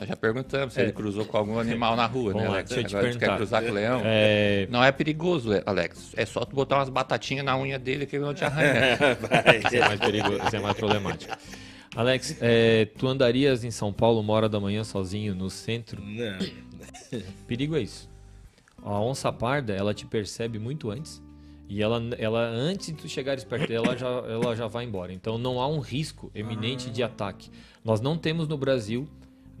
nós já perguntamos se É. ele cruzou com algum animal na rua, né, Vamos lá, Alex? deixa eu te Agora tu quer perguntar. cruzar com o leão? é, Não é perigoso, Alex. É só tu botar umas batatinhas na unha dele que ele não te arranha. [LAUGHS] isso é mais perigoso, isso é mais problemático. Alex, é, tu andarias em São Paulo uma hora da manhã sozinho no centro? Não. Perigo é isso. A onça parda, ela te percebe muito antes. E ela, ela antes de tu chegares perto dela, ela já, ela já vai embora. Então não há um risco eminente de ataque. Nós não temos no Brasil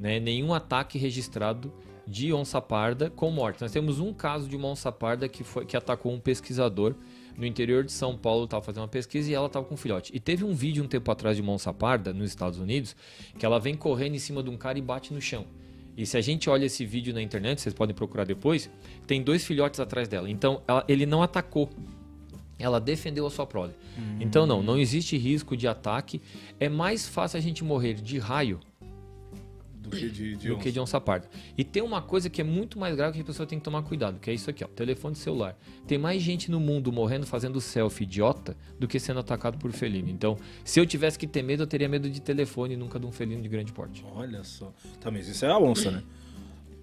né, nenhum ataque registrado de onça parda com morte. Nós temos um caso de uma onça parda que, foi, que atacou um pesquisador no interior de São Paulo, estava fazendo uma pesquisa e ela estava com um filhote. E teve um vídeo um tempo atrás de uma onça parda nos Estados Unidos que ela vem correndo em cima de um cara e bate no chão. E se a gente olha esse vídeo na internet, vocês podem procurar depois, tem dois filhotes atrás dela. Então ela- ele não atacou. Ela defendeu a sua prole. Então não, não existe risco de ataque. É mais fácil a gente morrer de raio Do que de, de do onça. que de onça parda. E tem uma coisa que é muito mais grave que a pessoa tem que tomar cuidado, que é isso aqui, ó, telefone celular. Tem mais gente no mundo morrendo fazendo selfie idiota do que sendo atacado por felino. Então, se eu tivesse que ter medo, eu teria medo de telefone e nunca de um felino de grande porte. Olha só. Tá, mas isso é a onça, né?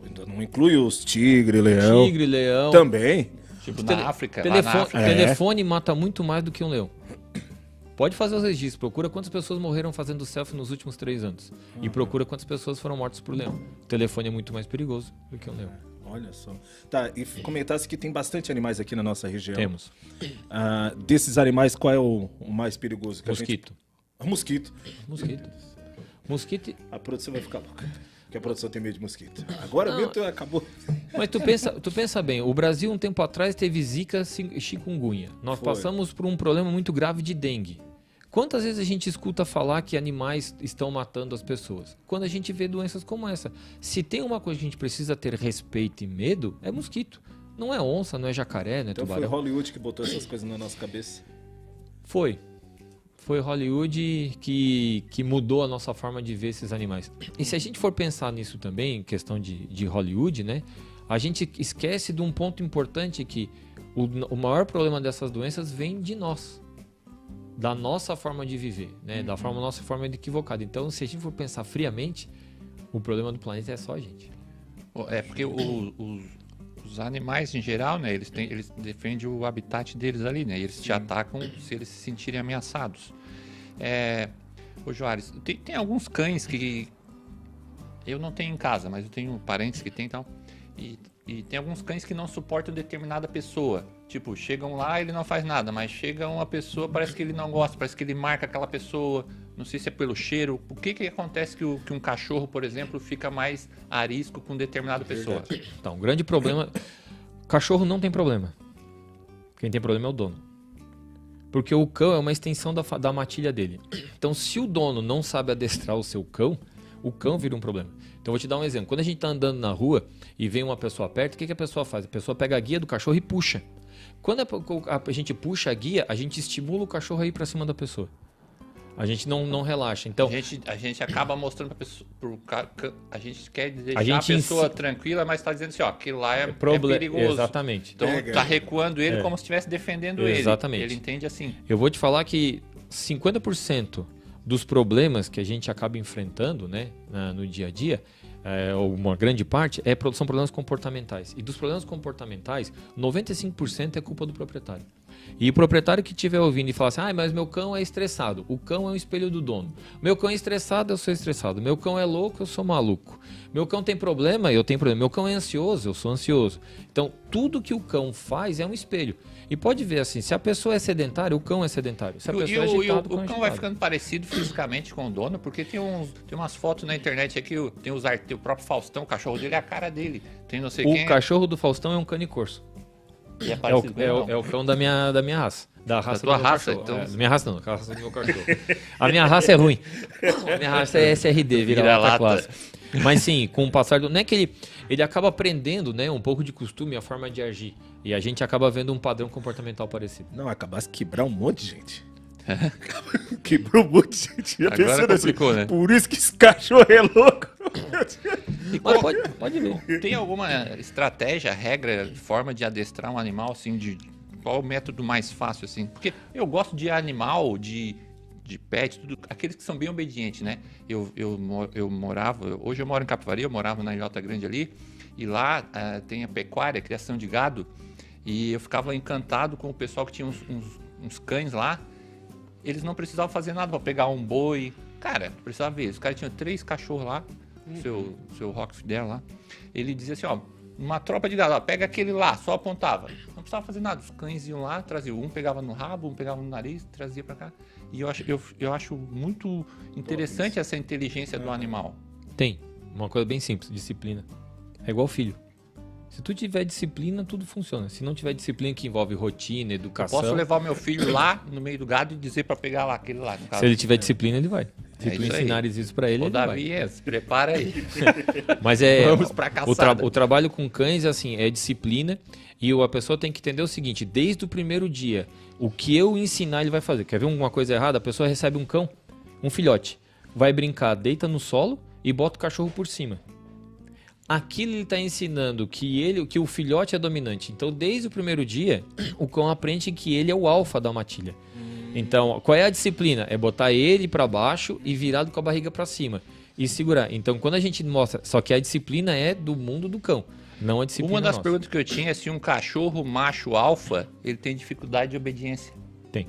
Ainda não inclui os tigre, leão. Tigre, leão. Também. tipo Tele- na África. lá telefone, na África. É. telefone mata muito mais do que um leão. Pode fazer os registros, procura quantas pessoas morreram fazendo selfie nos últimos três anos. E procura quantas pessoas foram mortas por leão. O telefone é muito mais perigoso do que um leão. Olha só. Tá, e comentasse que tem bastante animais aqui na nossa região. Temos. Ah, desses animais, qual é o, o mais perigoso? Que Mosquito. A gente... Mosquito. Mosquito. Mosquito. A produção vai ficar louca. Porque a produção tem medo de mosquito. Agora Não. mesmo tu acabou. Mas tu pensa, tu pensa bem, o Brasil um tempo atrás teve zika e chikungunya. Nós Foi. passamos por um problema muito grave de dengue. Quantas vezes a gente escuta falar que animais estão matando as pessoas? Quando a gente vê doenças como essa. Se tem uma coisa que a gente precisa ter respeito e medo, é mosquito. Não é onça, não é jacaré, não é Então foi tubarão. Hollywood que botou essas coisas na nossa cabeça. Foi. Foi Hollywood que, que mudou a nossa forma de ver esses animais. E se a gente for pensar nisso também, em questão de, de Hollywood, né? A gente esquece de um ponto importante que o, o maior problema dessas doenças vem de nós. Da nossa forma de viver, né? Da forma, nossa forma de equivocada. Então, se a gente for pensar friamente, o problema do planeta é só a gente. É porque o- os, os animais em geral, né, eles, têm, eles defendem o habitat deles ali, né? E eles te atacam se eles se sentirem ameaçados. É, ô Joares, tem, tem alguns cães que eu não tenho em casa, mas eu tenho parentes que tem e tal. E tem alguns cães que não suportam determinada pessoa. Tipo, chegam lá ele não faz nada, mas chega uma pessoa, parece que ele não gosta, parece que ele marca aquela pessoa. Não sei se é pelo cheiro. O que que acontece que, o- que um cachorro, por exemplo, fica mais arisco com determinada pessoa? Então, o grande problema. Cachorro não tem problema. Quem tem problema é o dono. Porque o cão é uma extensão da, da matilha dele. Então, se o dono não sabe adestrar o seu cão, o cão vira um problema. Então, vou te dar um exemplo. Quando a gente está andando na rua e vem uma pessoa perto, o que, que a pessoa faz? A pessoa pega a guia do cachorro e puxa. Quando a, a- a gente puxa a guia, a gente estimula o cachorro a ir para cima da pessoa. A gente não, não relaxa. Então, A gente, a gente acaba mostrando pra pessoa. Pro, a gente quer deixar A a, pessoa ensi- tranquila, mas tá dizendo assim, ó, aquilo lá é, é proble- perigoso. Exatamente. Então Pega. tá recuando ele É. como se estivesse defendendo ele. Exatamente. Ele entende assim. Eu vou te falar que 50% dos problemas que a gente acaba enfrentando né, no dia a dia, é, ou uma grande parte, é, são problemas comportamentais. E dos problemas comportamentais, 95% é culpa do proprietário. E o proprietário que estiver ouvindo e falar assim, ah, mas meu cão é estressado. O cão é um espelho do dono. Meu cão é estressado, eu sou estressado. Meu cão é louco, eu sou maluco. Meu cão tem problema, eu tenho problema. Meu cão é ansioso, eu sou ansioso. Então, tudo que o cão faz é um espelho. E pode ver assim, se a pessoa é sedentária, o cão é sedentário. Se a o- pessoa e é o, e o- o cão é cão vai agitado. ficando parecido fisicamente com o dono, porque tem, uns, tem umas fotos na internet aqui, o- tem, os, tem o próprio Faustão, o cachorro dele é a cara dele. Tem não sei O quem. cachorro do Faustão é um cane corso. e é É o, parecido é o- é o cão da minha, da minha raça. Da raça tua do meu raça, cachorro. então. É, da minha raça não, da raça do meu cachorro. A minha raça é ruim. A minha raça é SRD, vira Vira-lata. lata classe. Mas sim, com o passar do. Não é que ele. Ele acaba aprendendo, né? Um pouco de costume, a forma de agir. E a gente acaba vendo um padrão comportamental parecido. Não, acabasse de quebrar um monte de gente. [LAUGHS] Quebrou um monte de gente. Já Agora pensando assim, complicou, né? Por isso que esse cachorro é louco. [LAUGHS] Mas pode, pode ver. Tem alguma estratégia, regra, forma de adestrar um animal, assim, de qual o método mais fácil, assim? Porque eu gosto de animal, de, de pet, tudo, aqueles que são bem obedientes, né? Eu, eu, eu morava, hoje eu moro em Capivari, eu morava na Ilhota Grande ali, e lá ah, tem a pecuária, a criação de gado, e eu ficava encantado com o pessoal que tinha uns, uns- uns cães lá, eles não precisavam fazer nada para pegar um boi. Cara, não precisava ver. Os caras tinham três cachorros lá, seu, seu Rock Fidel lá. Ele dizia assim, ó, uma tropa de gado, ó, pega aquele lá, só apontava. Não precisava fazer nada. Os cães iam lá, traziam. Um pegava no rabo, um pegava no nariz, trazia para cá. E eu acho, eu, eu acho muito interessante essa inteligência do animal. Tem. Uma coisa bem simples, disciplina. É igual filho. Se tu tiver disciplina, tudo funciona. Se não tiver disciplina que envolve rotina, educação. Posso levar o meu filho [COUGHS] lá no meio do gado e dizer para pegar lá aquele lá. Se ele tiver disciplina, ele vai. Se É tu isso aí. ensinares isso pra ele, Ô, ele Davi, é, se prepara aí. vai. [LAUGHS] Mas é. Vamos pra o, caçada. tra- o trabalho com cães, assim, é disciplina. E o- a pessoa tem que entender o seguinte: desde o primeiro dia, o que eu ensinar, ele vai fazer. Quer ver uma coisa errada? A pessoa recebe um cão, um filhote, vai brincar, deita no solo e bota o cachorro por cima. Aquilo ele está ensinando que ele, que o filhote é dominante. Então, desde o primeiro dia, o cão aprende que ele é o alfa da matilha. Então, qual é a disciplina? É botar ele para baixo e virado com a barriga para cima e segurar. Então, quando a gente mostra, só que a disciplina é do mundo do cão, não a disciplina Uma das nossa. perguntas que eu tinha é se um cachorro macho alfa, ele tem dificuldade de obediência. Tem.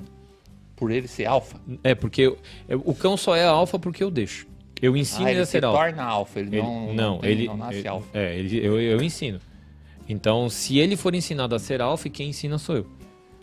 Por ele ser alfa. É porque eu- eu- o cão só é alfa porque eu deixo. Eu ensino Ah, ele ele a se ser alfa. torna alfa, ele, Ele- não, não, tem- ele não nasce ele- alfa. É, ele, eu, eu ensino. Então, se ele for ensinado a ser alfa, quem ensina sou eu.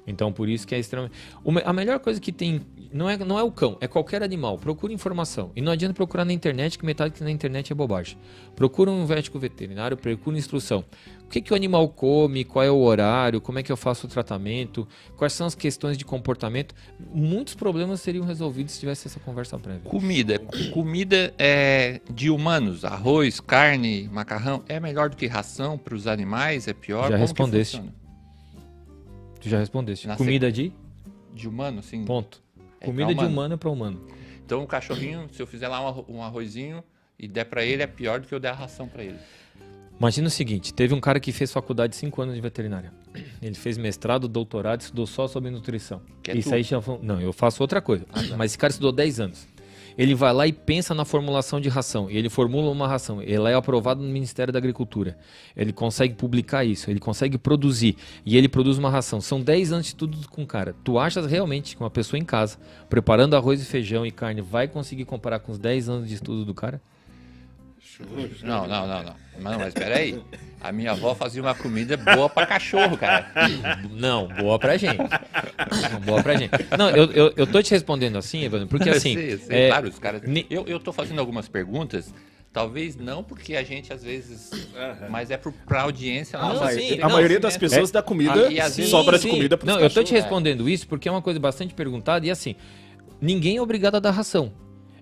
Então, por isso que é extremamente. A melhor coisa que tem não é, não é o cão, é qualquer animal. Procura informação. E não adianta procurar na internet, que metade que na internet é bobagem. Procura um médico veterinário, procura instrução. O que, que o animal come, qual é o horário, como é que eu faço o tratamento, quais são as questões de comportamento. Muitos problemas seriam resolvidos se tivesse essa conversa prévia. Comida. Comida é de humanos. Arroz, carne, macarrão. É melhor do que ração para os animais? É pior? Já Como respondeste. Tu já respondeste. Na Comida de De humano, sim. ponto. É Comida pra de humano. humano é para humano. Então o cachorrinho, se eu fizer lá um arro- arrozinho e der para ele, é pior do que eu der a ração para ele. Imagina o seguinte, teve um cara que fez faculdade de 5 anos de veterinária. Ele fez mestrado, doutorado, estudou só sobre nutrição. Que é Isso tu. aí já Não, eu faço outra coisa. Mas esse cara estudou 10 anos. Ele vai lá e pensa na formulação de ração. E ele formula uma ração. Ele é aprovado no Ministério da Agricultura. Ele consegue publicar isso. Ele consegue produzir. E ele produz uma ração. São 10 anos de estudo com o cara. Tu achas realmente que uma pessoa em casa, preparando arroz e feijão e carne, vai conseguir comparar com os 10 anos de estudo do cara? Não, não, não, não. Mas, mas espera aí. A minha avó fazia uma comida boa para cachorro, cara. Não, boa pra gente. boa pra gente. Não, eu, eu, eu tô te respondendo assim, Evandro, porque assim. Eu sei, é, claro, os caras. Eu, eu tô fazendo algumas perguntas, talvez não porque a gente às vezes. Mas é pro, pra audiência. Nossa, ma- sim, a não, maioria sim, das né? pessoas dá comida, Ah, e assim- sobra Sim, de comida pros Não, eu tô te cachorros. respondendo isso porque é uma coisa bastante perguntada e assim, ninguém é obrigado a dar ração.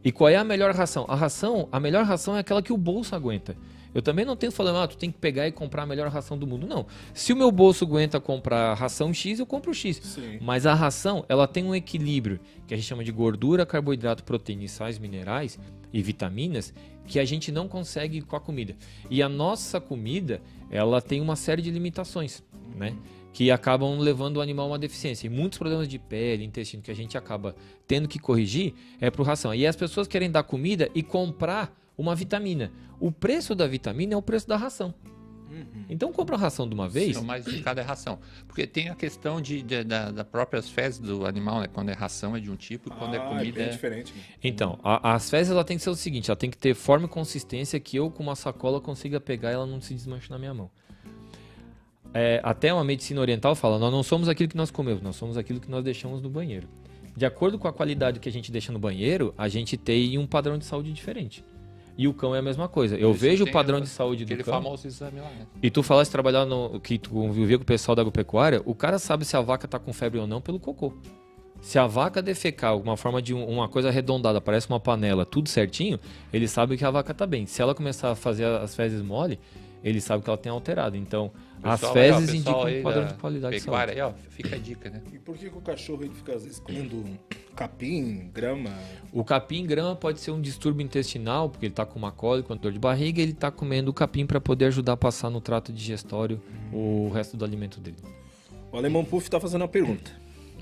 E qual é a melhor ração? A ração, a melhor ração é aquela que o bolso aguenta. Eu também não tenho falando, ah, tu tem que pegar e comprar a melhor ração do mundo. Não. Se o meu bolso aguenta comprar a ração X, eu compro X. Sim. Mas a ração, ela tem um equilíbrio que a gente chama de gordura, carboidrato, proteína sais minerais e vitaminas que a gente não consegue com a comida. E a nossa comida, ela tem uma série de limitações, né? Que acabam levando o animal a uma deficiência. E muitos problemas de pele, intestino que a gente acaba tendo que corrigir é por ração. E as pessoas querem dar comida e comprar uma vitamina. O preço da vitamina é o preço da ração. Então compra a ração de uma vez. O mais indicado é ração. Porque tem a questão de, de- da, da próprias fezes do animal, né? Quando é ração é de um tipo e quando é Ah, comida bem é. diferente. né? Então, a- as fezes ela tem que ser o seguinte, ela tem que ter forma e consistência que eu com uma sacola consiga pegar e ela não se desmanche na minha mão. É, até uma medicina oriental fala, nós não somos aquilo que nós comemos, nós somos aquilo que nós deixamos no banheiro. De acordo com a qualidade que a gente deixa no banheiro, a gente tem um padrão de saúde diferente. E o cão é a mesma coisa. Eu isso vejo o padrão a- de saúde do cão. famoso exame lá, né? E tu falasse trabalhar no. que tu convivia com o pessoal da agropecuária, o cara sabe se a vaca tá com febre ou não pelo cocô. Se a vaca defecar uma forma de um- uma coisa arredondada, parece uma panela, tudo certinho, ele sabe que a vaca tá bem. Se ela começar a fazer as fezes mole, ele sabe que ela tem alterado. Então, as Pessoal aí, ó, fezes pessoal indicam aí um padrão de qualidade de saúde. Pecuária aí, ó, fica a dica, né? E por que, que o cachorro ele fica às vezes comendo capim, grama? O capim grama pode ser um distúrbio intestinal, porque ele está com uma cólica, com dor de barriga, ele está comendo o capim para poder ajudar a passar no trato digestório o resto do alimento dele. O Alemão Puff tá fazendo uma pergunta.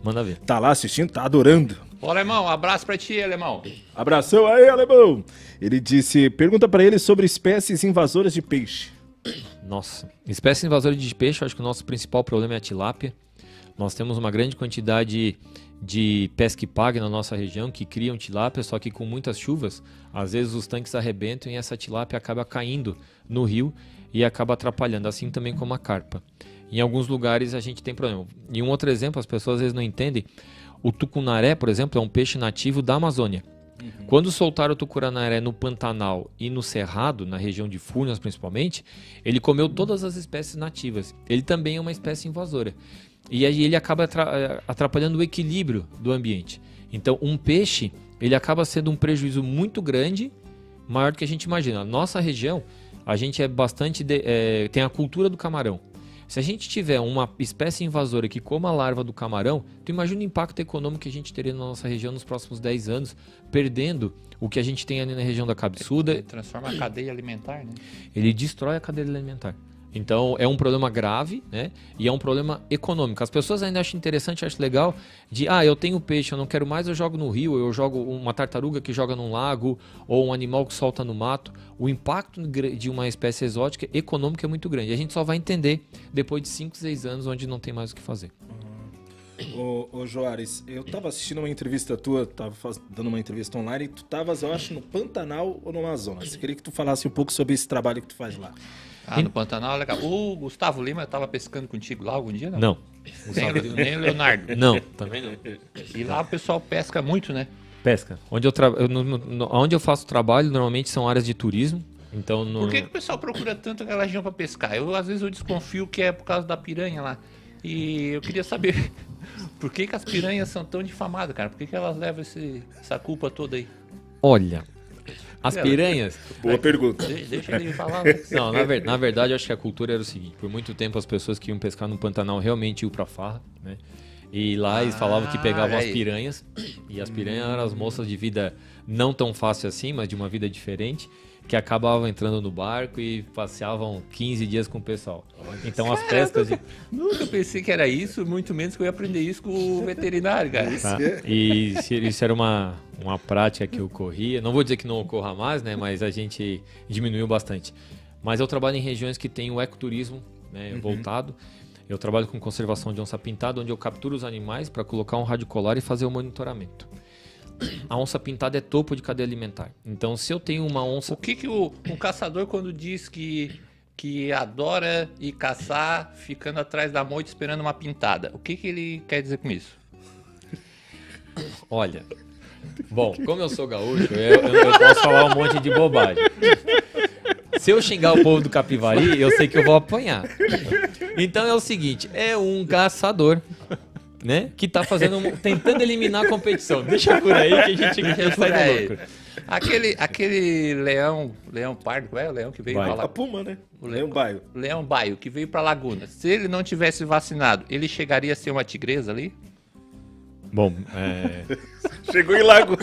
Manda ver. Tá lá assistindo, tá adorando. Ô, Alemão, abraço pra ti, Alemão. Abração aí, Alemão! Ele disse, pergunta pra ele sobre espécies invasoras de peixe. Nossa, espécie invasora de peixe, acho que o nosso principal problema é a tilápia. Nós temos uma grande quantidade de pesca e pague na nossa região que criam tilápia, só que com muitas chuvas, às vezes os tanques arrebentam e essa tilápia acaba caindo no rio e acaba atrapalhando, assim também como a carpa. Em alguns lugares a gente tem problema. E um outro exemplo, as pessoas às vezes não entendem, o tucunaré, por exemplo, é um peixe nativo da Amazônia. Quando soltaram o tucunaré no Pantanal e no Cerrado, na região de Furnas principalmente, ele comeu todas as espécies nativas. Ele também é uma espécie invasora. E aí ele acaba eh, atrapalhando o equilíbrio do ambiente. Então, um peixe, ele acaba sendo um prejuízo muito grande, maior do que a gente imagina. A nossa região, a gente é bastante de- eh, tem a cultura do camarão. Se a gente tiver uma espécie invasora que coma a larva do camarão, tu imagina o impacto econômico que a gente teria na nossa região nos próximos 10 anos, perdendo o que a gente tem ali na região da cabeçuda, Ele transforma a cadeia alimentar, né? ele destrói a cadeia alimentar. Então é um problema grave, né? E é um problema econômico. As pessoas ainda acham interessante, acham legal de, ah, eu tenho peixe, eu não quero mais, eu jogo no rio, eu jogo uma tartaruga que joga num lago ou um animal que solta no mato. O impacto de uma espécie exótica econômico é muito grande. A gente só vai entender depois de 5, 6 anos onde não tem mais o que fazer. Ô, ô Joares, eu tava assistindo uma entrevista tua, tava dando uma entrevista online, e tu tavas, eu acho, no Pantanal ou no Amazonas. Queria que tu falasse um pouco sobre esse trabalho que tu faz lá. Ah, no Pantanal, legal. O Gustavo Lima tava pescando contigo lá algum dia, não? Não. Nem, nem o Leonardo. Não, [LAUGHS] também não. E lá o pessoal pesca muito, né? Pesca. Onde eu, tra... eu, no- no- onde eu faço trabalho, normalmente são áreas de turismo. Então, no... Por que, que o pessoal procura tanto aquela região pra pescar? Eu, às vezes, eu desconfio que é por causa da piranha lá. E eu queria saber [LAUGHS] por que, que as piranhas são tão difamadas, cara? Por que, que elas levam esse- essa culpa toda aí? Olha, as piranhas. Boa pergunta. De- deixa ele [LAUGHS] falar. né? Não, na, ver- na verdade, eu acho que a cultura era o seguinte: por muito tempo as pessoas que iam pescar no Pantanal realmente iam pra farra, né? E lá eles falavam que pegavam Ah, as aí. piranhas. E as piranhas eram as moças de vida não tão fácil assim, mas de uma vida diferente, que acabavam entrando no barco e passeavam 15 dias com o pessoal. Então as pescas de. Nunca pensei que era isso, muito menos que eu ia aprender isso com o veterinário, cara. Tá? E se- isso era uma, uma prática que ocorria. Não vou dizer que não ocorra mais, né? Mas a gente diminuiu bastante. Mas eu trabalho em regiões que tem o ecoturismo né, voltado. Eu trabalho com conservação de onça pintada, onde eu capturo os animais para colocar um rádio colar e fazer o monitoramento. A onça pintada é topo de cadeia alimentar. Então, se eu tenho uma onça O que, que o, um caçador, quando diz que, que adora ir caçar ficando atrás da moita esperando uma pintada, o que, que ele quer dizer com isso? Olha, bom, como eu sou gaúcho, eu- eu posso falar um monte de bobagem. Se eu xingar o povo do Capivari, eu sei que eu vou apanhar. Então é o seguinte, é um caçador, né, que tá fazendo, tentando eliminar a competição. Deixa por aí que a gente Deixa sai por aí. do lucro. Aquele, aquele leão, leão pardo, qual é o leão que veio Vai. pra A lá? Puma, né? O leão. Leão Baio. Leão baio, que veio pra Laguna. Se ele não tivesse vacinado, ele chegaria a ser uma tigresa ali? Bom, é, [LAUGHS] Chegou em Lago.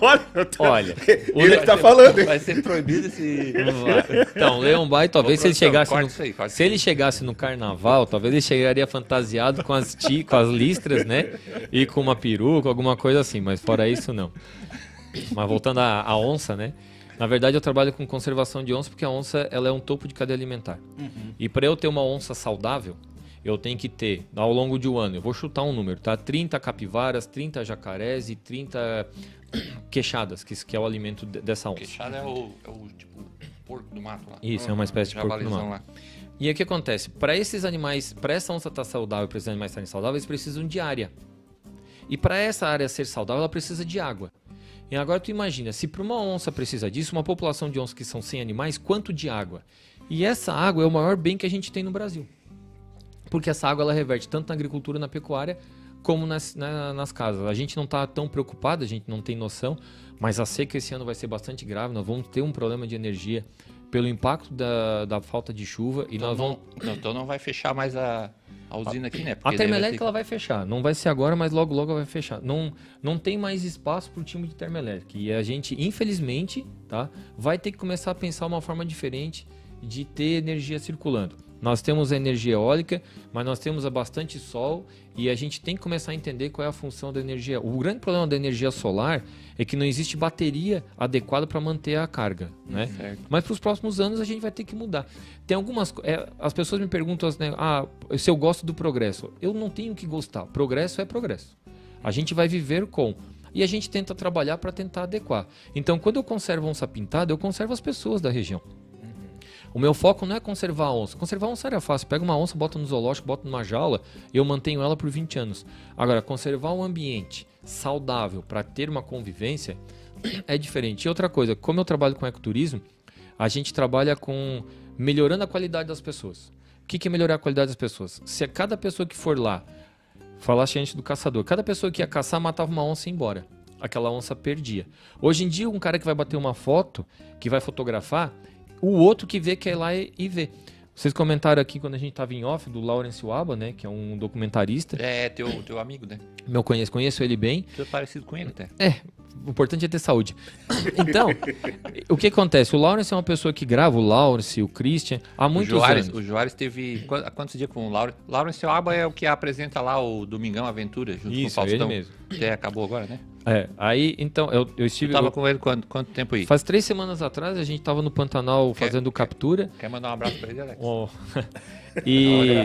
Olha, olha, o [LAUGHS] ele le- que tá falando, hein? Vai ser proibido esse... [LAUGHS] Então, Leão Bai, talvez Ô, se ele chegasse no, aí, se ele chegasse no carnaval, talvez ele chegaria fantasiado com as ti, com as listras, né? E com uma peruca, alguma coisa assim, mas fora isso não. Mas voltando à, à onça, né? Na verdade, eu trabalho com conservação de onça porque a onça ela é um topo de cadeia alimentar. E para eu ter uma onça saudável, eu tenho que ter, ao longo de um ano, eu vou chutar um número, tá? 30 capivaras, 30 jacarés e 30 [COUGHS] queixadas, que, que é o alimento de- dessa onça. Queixada é o, é o tipo porco do mato lá. Isso, é uma espécie de porco do mato. lá. E aí o que acontece? Para esses animais, para essa onça estar saudável, para esses animais estarem saudáveis, eles precisam de área. E para essa área ser saudável, ela precisa de água. E agora tu imagina, se para uma onça precisa disso, uma população de onças que são 100 animais, quanto de água? E essa água é o maior bem que a gente tem no Brasil. Porque essa água ela reverte tanto na agricultura, na pecuária, como nas, na, nas casas. A gente não está tão preocupado, a gente não tem noção, mas a seca esse ano vai ser bastante grave. Nós vamos ter um problema de energia pelo impacto da, da falta de chuva. E Então nós vamos. não, então não vai fechar mais a, a usina aqui, né? A Porque vai termoelétrica ter ela vai fechar. Não vai ser agora, mas logo logo ela vai fechar. Não, não tem mais espaço para o time de termoelétrica. E a gente, infelizmente, tá, vai ter que começar a pensar uma forma diferente de ter energia circulando. Nós temos a energia eólica, mas nós temos bastante sol e a gente tem que começar a entender qual é a função da energia. O grande problema da energia solar é que não existe bateria adequada para manter a carga, né? Certo. Mas para os próximos anos a gente vai ter que mudar. Tem algumas. é, as pessoas me perguntam né, ah, se eu gosto do progresso. Eu não tenho que gostar. Progresso é progresso. A gente vai viver com. E a gente tenta trabalhar para tentar adequar. Então, quando eu conservo onça pintada, eu conservo as pessoas da região. O meu foco não é conservar a onça. Conservar a onça era fácil. Pega uma onça, bota no zoológico, bota numa jaula eu mantenho ela por 20 anos. Agora, conservar um ambiente saudável para ter uma convivência [CLEARS THROAT] é diferente. E outra coisa, como eu trabalho com ecoturismo, a gente trabalha com melhorando a qualidade das pessoas. O que é melhorar a qualidade das pessoas? Se a cada pessoa que for lá, falaste antes do caçador, cada pessoa que ia caçar matava uma onça e ia embora. Aquela onça perdia. Hoje em dia, um cara que vai bater uma foto, que vai fotografar, o outro que vê quer ir lá e, e vê. Vocês comentaram aqui quando a gente estava em off do Lawrence Waba, né, que é um documentarista. É, teu, teu amigo, né? Meu conheço, conheço ele bem. Tu é parecido com ele até. É, o importante é ter saúde. Então, o que acontece? O Lawrence é uma pessoa que grava, o Lawrence, o Christian, há O muitos Joares, anos. o Joares teve. há Quantos dias com o Laurence? Laurence Aba é o que apresenta lá o Domingão Aventura, junto Isso, com o Faustão. ele mesmo. Que é, acabou agora, né? É, aí, então, eu, eu Tu estive... tava eu- com ele quanto, quanto tempo aí? Faz três semanas atrás, a gente tava no Pantanal Quer- fazendo captura. Quer mandar um abraço pra ele, Alex? [LAUGHS] E,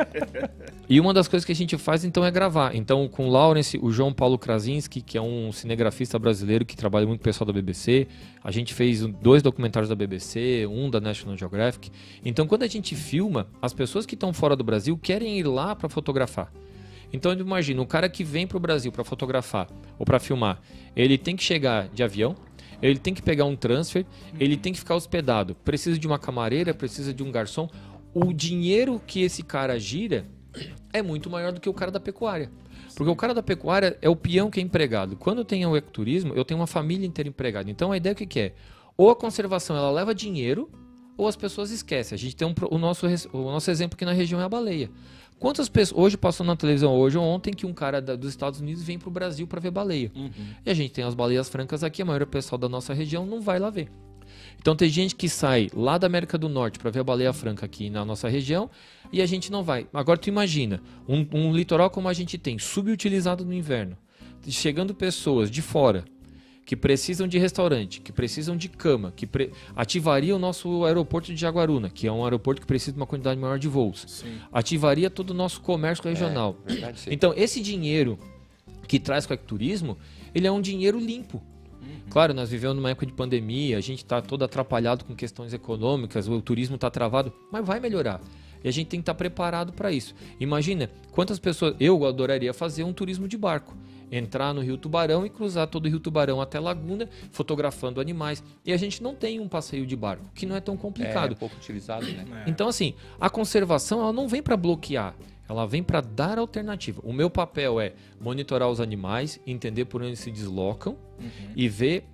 [LAUGHS] e uma das coisas que a gente faz então é gravar. Então, com o Lawrence, o João Paulo Krasinski, que é um cinegrafista brasileiro que trabalha muito com o pessoal da BBC, a gente fez um- dois documentários da BBC, um da National Geographic. Então, quando a gente filma, as pessoas que estão fora do Brasil querem ir lá para fotografar. Então, imagina, o cara que vem para o Brasil para fotografar ou para filmar, ele tem que chegar de avião, ele tem que pegar um transfer, ele tem que ficar hospedado, precisa de uma camareira, precisa de um garçom. O dinheiro que esse cara gira é muito maior do que o cara da pecuária. Porque o cara da pecuária é o peão que é empregado. Quando eu tenho o ecoturismo, eu tenho uma família inteira empregada. Então a ideia o que, que é? Ou a conservação ela leva dinheiro, ou as pessoas esquecem. A gente tem um, o, nosso, o nosso exemplo aqui na região é a baleia. Quantas pessoas. Hoje passou na televisão, hoje ou ontem, que um cara da- dos Estados Unidos vem para o Brasil para ver baleia. E a gente tem as baleias francas aqui, a maioria do pessoal da nossa região não vai lá ver. Então tem gente que sai lá da América do Norte para ver a baleia franca aqui na nossa região e a gente não vai. Agora tu imagina, um, um litoral como a gente tem, subutilizado no inverno, chegando pessoas de fora que precisam de restaurante, que precisam de cama, que pre- ativaria o nosso aeroporto de Jaguaruna, que é um aeroporto que precisa de uma quantidade maior de voos. Ativaria todo o nosso comércio regional. Verdade, sim. Então, esse dinheiro que traz com o ecoturismo, ele é um dinheiro limpo. Claro, nós vivemos numa época de pandemia, a gente está todo atrapalhado com questões econômicas, o turismo está travado, mas vai melhorar. E a gente tem que estar preparado para isso. Imagina quantas pessoas. Eu adoraria fazer um turismo de barco. Entrar no Rio Tubarão e cruzar todo o Rio Tubarão até Laguna, fotografando animais. E a gente não tem um passeio de barco, que não é tão complicado. É pouco utilizado, né? Então, assim, a conservação ela não vem para bloquear, ela vem para dar alternativa. O meu papel é monitorar os animais, entender por onde se deslocam e ver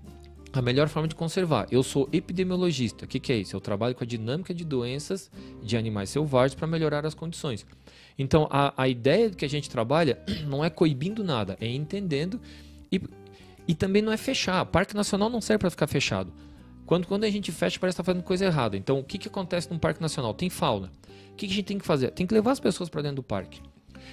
a melhor forma de conservar. Eu sou epidemiologista. O que, que é isso? Eu trabalho com a dinâmica de doenças de animais selvagens para melhorar as condições. Então, a, a ideia que a gente trabalha [CLEARS THROAT] não é coibindo nada, é entendendo e, e também não é fechar. Parque Nacional não serve para ficar fechado. Quando, quando a gente fecha, parece que está fazendo coisa errada. Então, o que, que acontece num parque nacional? Tem fauna. O que, que a gente tem que fazer? Tem que levar as pessoas para dentro do parque.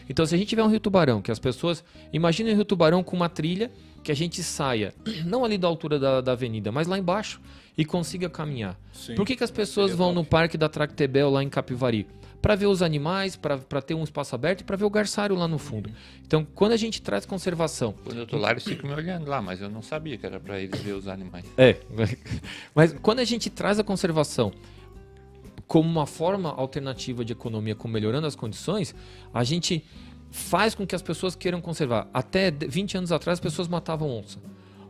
Então, se a gente tiver um Rio Tubarão, que as pessoas. Imagina um Rio Tubarão com uma trilha que a gente saia, [CLEARS THROAT] não ali da altura da, da avenida, mas lá embaixo e consiga caminhar. Sim. Por que, que as pessoas vão no parque da Tractebel lá em Capivari? Para ver os animais, para ter um espaço aberto e para ver o garçário lá no fundo. Então, quando a gente traz conservação Quando eu tô lá, eles ficam me olhando lá, mas eu não sabia que era pra eles ver os animais. É. [LAUGHS] Mas quando a gente traz a conservação como uma forma alternativa de economia, como melhorando as condições, a gente faz com que as pessoas queiram conservar. Até 20 anos atrás, as pessoas matavam onça.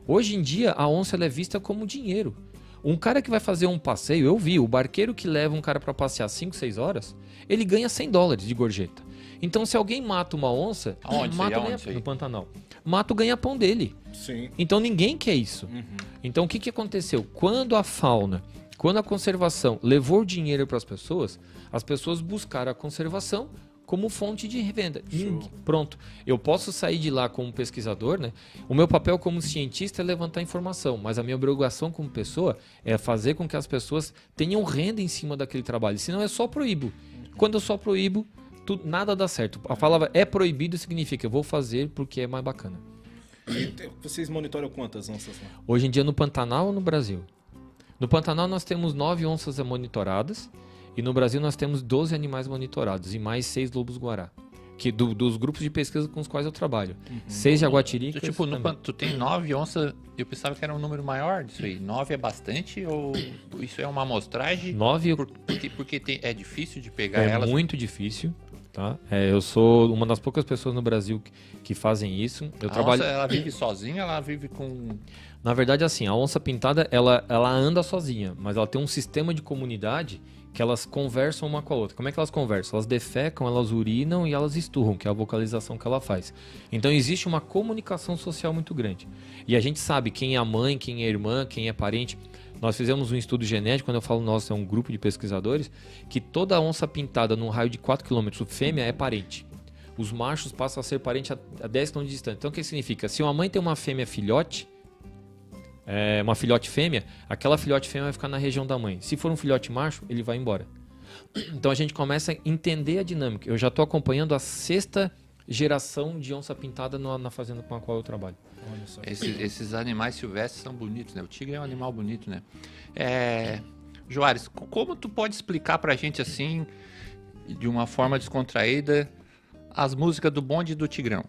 Hoje em dia, a onça é vista como dinheiro. Um cara que vai fazer um passeio, eu vi, o barqueiro que leva um cara para passear 5, 6 horas, ele ganha 100 dólares de gorjeta. Então, se alguém mata uma onça, Aonde mata aí? Aonde no Pantanal. Mata o ganha-pão dele. Sim. Então ninguém quer isso. Então o que, que aconteceu? Quando a fauna, quando a conservação levou dinheiro para as pessoas, as pessoas buscaram a conservação como fonte de revenda. Ninguém- Pronto. Eu posso sair de lá como pesquisador, né? O meu papel como cientista é levantar informação, mas a minha obrigação como pessoa é fazer com que as pessoas tenham renda em cima daquele trabalho. Senão é só proíbo. Quando eu só proíbo, tu- nada dá certo. A palavra é proibido significa eu vou fazer porque é mais bacana. E vocês monitoram quantas onças lá? Hoje em dia no Pantanal ou no Brasil? No Pantanal nós temos nove onças monitoradas e no Brasil nós temos 12 animais monitorados e mais seis lobos-guará. Que do- dos grupos de pesquisa com os quais eu trabalho. Seis jaguatiricas. Tu, tipo, no, tu tem nove onças, eu pensava que era um número maior disso aí. Nove é bastante ou isso é uma amostragem? Nove Por- porque porque tem- é difícil de pegar é elas. muito difícil. Tá? É, eu sou uma das poucas pessoas no Brasil que, que fazem isso. Eu a trabalho. onça, ela vive sozinha, ela vive com. Na verdade, assim, a onça pintada, ela, ela anda sozinha, mas ela tem um sistema de comunidade que elas conversam uma com a outra. Como é que elas conversam? Elas defecam, elas urinam e elas esturram, que é a vocalização que ela faz. Então existe uma comunicação social muito grande. E a gente sabe quem é a mãe, quem é a irmã, quem é parente. Nós fizemos um estudo genético, quando eu falo nós, é um grupo de pesquisadores, que toda onça pintada num raio de 4 km fêmea é parente. Os machos passam a ser parente a 10 km de distância. Então o que significa? Se uma mãe tem uma fêmea filhote, é, uma filhote fêmea, aquela filhote fêmea vai ficar na região da mãe. Se for um filhote macho, ele vai embora. [CLEARS THROAT] Então a gente começa a entender a dinâmica. Eu já estou acompanhando a sexta geração de onça pintada na, na fazenda com a qual eu trabalho. Olha só. Esses, esses animais silvestres são bonitos, né? O tigre é um animal bonito, né? É... Joares, co- como tu pode explicar pra gente assim, de uma forma descontraída, as músicas do bonde e do Tigrão?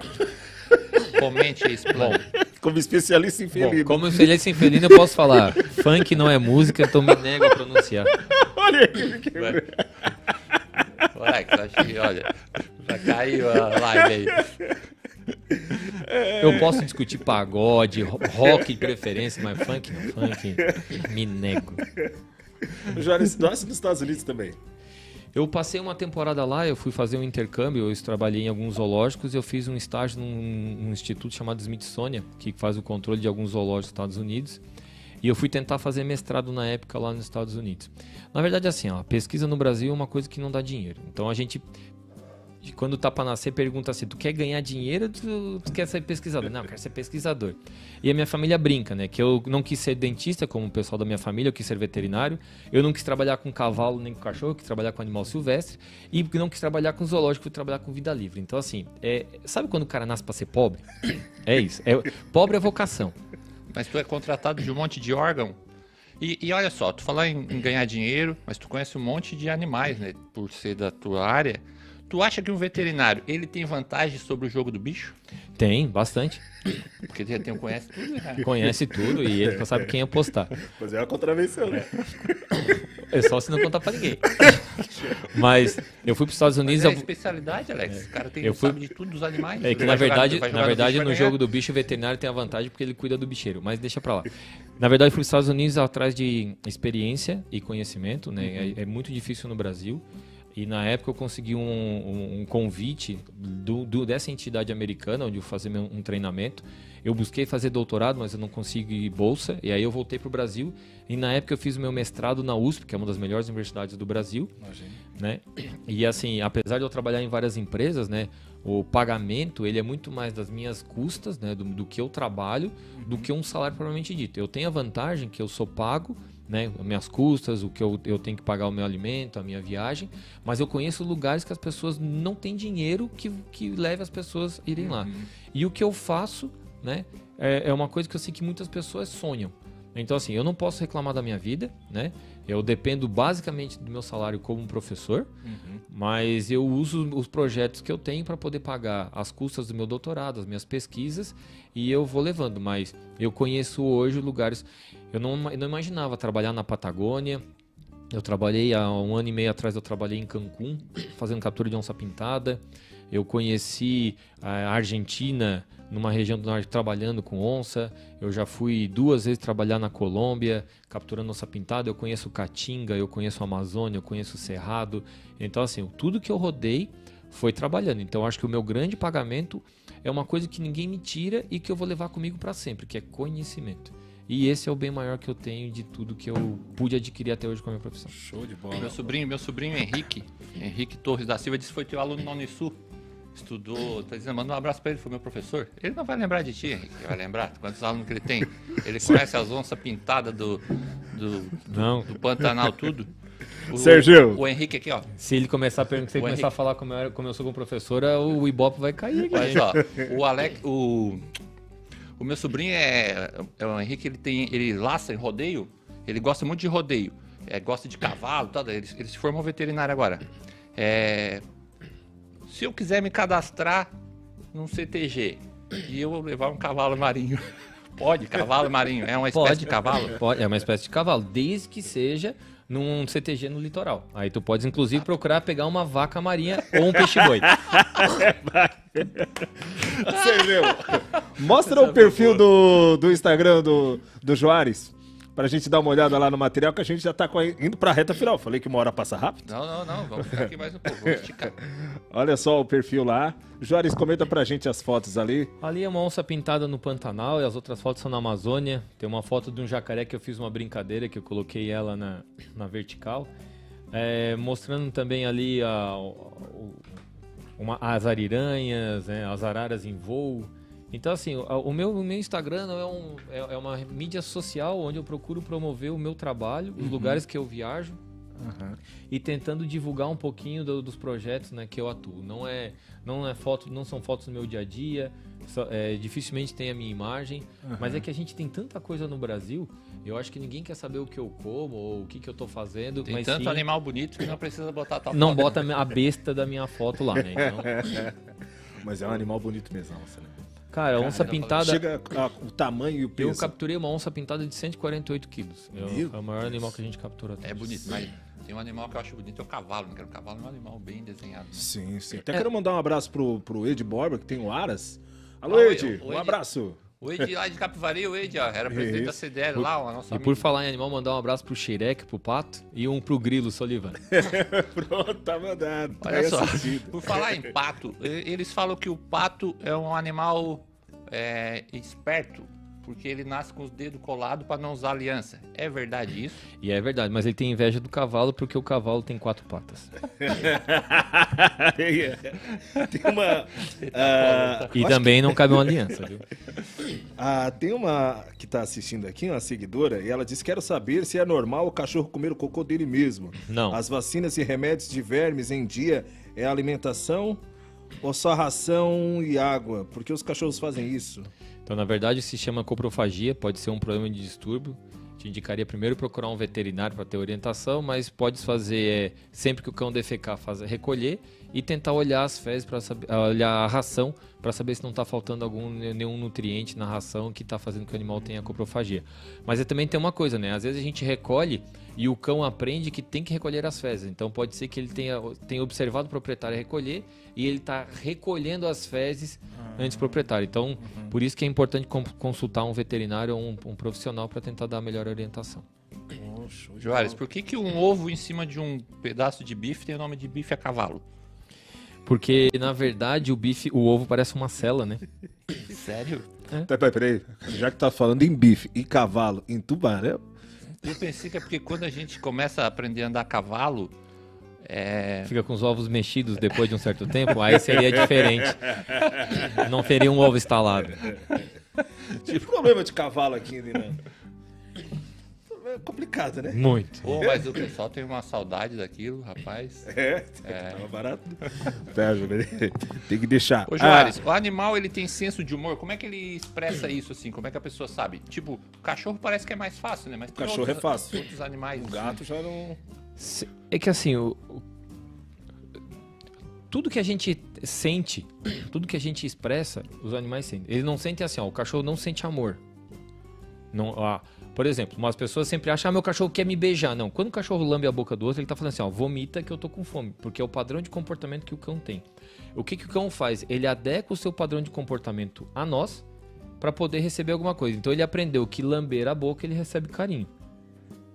[LAUGHS] Comente aí, explane. Como especialista em Bom, felino. como infeliz em felino, eu posso falar. Funk não é música, então me nego a pronunciar. [LAUGHS] Olha aí, que- que, olha, já caiu a live aí. Eu posso discutir pagode, ro- rock de preferência, mas funk não. Funk, me nego. Juarez, nasce nos Estados Unidos também. Eu passei uma temporada lá, eu fui fazer um intercâmbio, eu trabalhei em alguns zoológicos, eu fiz um estágio num, num instituto chamado Smithsonian, que faz o controle de alguns zoológicos dos Estados Unidos. E eu fui tentar fazer mestrado na época lá nos Estados Unidos. Na verdade, assim, ó, pesquisa no Brasil é uma coisa que não dá dinheiro. Então a gente, quando tá para nascer, pergunta assim: tu quer ganhar dinheiro ou tu, tu quer ser pesquisador? Não, eu quero ser pesquisador. E a minha família brinca, né? Que eu não quis ser dentista, como o pessoal da minha família, eu quis ser veterinário. Eu não quis trabalhar com cavalo nem com cachorro, eu quis trabalhar com animal silvestre. E não quis trabalhar com zoológico, fui trabalhar com vida livre. Então, assim, é, sabe quando o cara nasce para ser pobre? [COUGHS] É isso. É, pobre é vocação. Mas tu é contratado de um monte de órgão. E, e olha só, tu falar em, em ganhar dinheiro, mas tu conhece um monte de animais, né? Por ser da tua área. Tu acha que um veterinário, ele tem vantagem sobre o jogo do bicho? Tem, bastante. Porque ele tem, conhece tudo, né? Conhece tudo e ele só sabe quem apostar. Mas é uma contravenção, né? É só se não contar pra ninguém. Mas eu fui pros Estados Mas Unidos. é a eu- especialidade, Alex. O cara tem, Eu fui- sabe de tudo dos animais. É que na verdade, jogar na verdade no jogo do bicho, o veterinário tem a vantagem porque ele cuida do bicheiro, mas deixa pra lá. Na verdade, fui para os Estados Unidos atrás de experiência e conhecimento, né? É, é muito difícil no Brasil. E na época eu consegui um, um- um convite do, do- dessa entidade americana, onde eu fazia meu- um treinamento. Eu busquei fazer doutorado, mas eu não consegui bolsa. E aí eu voltei para o Brasil. E na época eu fiz o meu mestrado na USP, que é uma das melhores universidades do Brasil né? E assim, apesar de eu trabalhar em várias empresas, né, o pagamento ele é muito mais das minhas custas, né, do, do que eu trabalho, do que um salário propriamente dito. Eu tenho a vantagem que eu sou pago, né, as minhas custas, o que eu, eu tenho que pagar o meu alimento, a minha viagem, mas eu conheço lugares que as pessoas não têm dinheiro que, que leve as pessoas a irem lá. E o que eu faço, né, é, é uma coisa que eu sei que muitas pessoas sonham. Então, assim, eu não posso reclamar da minha vida, né? Eu dependo basicamente do meu salário como um professor, mas eu uso os projetos que eu tenho para poder pagar as custas do meu doutorado, as minhas pesquisas, e eu vou levando. Mas eu conheço hoje lugares. Eu não, eu não imaginava trabalhar na Patagônia. Eu trabalhei há um ano e meio atrás, eu trabalhei em Cancún, fazendo captura de onça pintada. Eu conheci a Argentina numa região do norte trabalhando com onça. Eu já fui duas vezes trabalhar na Colômbia, capturando onça pintada. Eu conheço Caatinga, eu conheço a Amazônia, eu conheço o Cerrado. Então, assim, tudo que eu rodei foi trabalhando. Então, acho que o meu grande pagamento é uma coisa que ninguém me tira e que eu vou levar comigo para sempre, que é conhecimento. E esse é o bem maior que eu tenho de tudo que eu pude adquirir até hoje com a minha profissão. Show de bola. Meu sobrinho, meu sobrinho Henrique, Henrique Torres da Silva, disse que foi teu aluno na Unisul. Estudou, tá dizendo, manda um abraço pra ele, foi meu professor. Ele não vai lembrar de ti, Henrique, vai lembrar quantos alunos que ele tem. Ele conhece as onças pintadas do, do, Não, do Pantanal, tudo. O, Sergio. O Henrique aqui, ó. se ele começar a perguntar, se ele começar a falar como eu, como eu sou como professora, o Ibope vai cair aqui. Olha só, o Alex, o, o meu sobrinho é, é o Henrique, ele tem, ele laça em rodeio, ele gosta muito de rodeio, é, gosta de cavalo, tal, ele, ele se formou veterinário agora. É, se eu quiser me cadastrar num CTG e eu levar um cavalo marinho, [LAUGHS] pode, cavalo marinho, é uma espécie Pode. de cavalo? Pode, é uma espécie de cavalo, desde que seja num CTG no litoral. Aí tu pode, inclusive, procurar pegar uma vaca marinha ou um peixe-boi. Sergio, [LAUGHS] mostra o perfil do, do Instagram do, do Joares. Pra gente dar uma olhada lá no material, que a gente já tá a- indo pra reta final. Falei que uma hora passa rápido. Não, não, não, vamos ficar aqui mais um pouco, vamos esticar. [LAUGHS] Olha só o perfil lá. Joares, comenta pra gente as fotos ali. Ali é uma onça pintada no Pantanal e as outras fotos são na Amazônia. Tem uma foto de um jacaré que eu fiz uma brincadeira, que eu coloquei ela na, na vertical. É, mostrando também ali a- o- uma- as ariranhas, né, as araras em voo. Então, assim, o, meu, o meu Instagram é, um- é- é uma mídia social onde eu procuro promover o meu trabalho, os lugares que eu viajo, e tentando divulgar um pouquinho do- dos projetos né, que eu atuo. Não é, não é foto, não são fotos do meu dia a dia, só- é, dificilmente tem a minha imagem, mas é que a gente tem tanta coisa no Brasil. Eu acho que ninguém quer saber o que eu como ou o que, que eu tô fazendo, Tem mas tanto sim, animal bonito que não precisa botar tal não foto. bota a besta da minha foto lá, né? Então, [LAUGHS] Mas é um animal bonito mesmo, né? Cara, onça Caramba, pintada. Chega a- o tamanho e o Eu peso. capturei uma onça pintada de 148 quilos. Eu- Meu É o maior animal que a gente captura. até É bonito, mas tem um animal que eu acho bonito, é o cavalo. Não quero cavalo, é um animal bem desenhado. Sim, sim. É. Até quero mandar um abraço pro, pro Ed Borba, que tem o Aras. Alô, Ah, o Ed, o um Ed- abraço. O Ed lá de Capivari, o Ed, ó, era presidente da Isso. CDL lá, o nosso E amigo. por falar em animal, mandar um abraço pro Xereque, pro Pato e um pro Grilo Solivan. [LAUGHS] Pronto, tá mandado. Tá Olha aí só, assistido. por falar em pato, eles falam que o pato é um animal é, esperto, porque ele nasce com os dedos colados para não usar aliança. É verdade isso? [LAUGHS] E é verdade, mas ele tem inveja do cavalo porque o cavalo tem quatro patas. [LAUGHS] tem uma. [LAUGHS] ah, E também não cabe uma aliança, viu? Ah, tem uma que tá assistindo aqui, uma seguidora, e ela diz: Quero saber se é normal o cachorro comer o cocô dele mesmo. Não. As vacinas e remédios de vermes em dia é alimentação ou só ração e água? Por que os cachorros fazem isso? Então, na verdade, se chama coprofagia, pode ser um problema de distúrbio. Te indicaria primeiro procurar um veterinário para ter orientação, mas pode fazer é, sempre que o cão defecar, fazer recolher e tentar olhar as fezes para olhar a ração para saber se não está faltando algum nenhum nutriente na ração que está fazendo que o animal tenha coprofagia. Mas é, também tem uma coisa, né? Às vezes a gente recolhe e o cão aprende que tem que recolher as fezes. Então pode ser que ele tenha, tenha observado o proprietário recolher e ele está recolhendo as fezes antes do proprietário. Então, por isso que é importante con- consultar um veterinário ou um, um profissional para tentar dar a melhor orientação. Joares, por que, que um ovo em cima de um pedaço de bife tem o nome de bife a cavalo? Porque, na verdade, o bife, o ovo parece uma cela, né? Sério? Peraí, peraí. Já que tá falando em bife e cavalo em tubarão. Eu pensei que é porque quando a gente começa a aprender a andar a cavalo, é, Fica com os ovos mexidos depois de um certo tempo, aí seria diferente. Não teria um ovo instalado. Tive problema de cavalo aqui, né? É complicado, né? Muito. Pô, mas o pessoal tem uma saudade daquilo, rapaz. [LAUGHS] É, tava barato. [LAUGHS] Pera, Júlio, tem que deixar. Ô, Ah, Joares, o animal ele tem senso de humor. Como é que ele expressa isso assim? Como é que a pessoa sabe? Tipo, o cachorro parece que é mais fácil, né? Mas tem Cachorro outros, é fácil. Outros animais. o assim. gato já não. É que assim, o- o- tudo que a gente sente, tudo que a gente expressa, os animais sentem. Eles não sentem assim, ó, o cachorro não sente amor. Não, ah, por exemplo, umas pessoas sempre acham, ah, meu cachorro quer me beijar. Não, quando o cachorro lambe a boca do outro, ele tá falando assim, ó, vomita que eu tô com fome, porque é o padrão de comportamento que o cão tem. O que, que o cão faz? Ele adequa o seu padrão de comportamento a nós para poder receber alguma coisa. Então ele aprendeu que lamber a boca ele recebe carinho.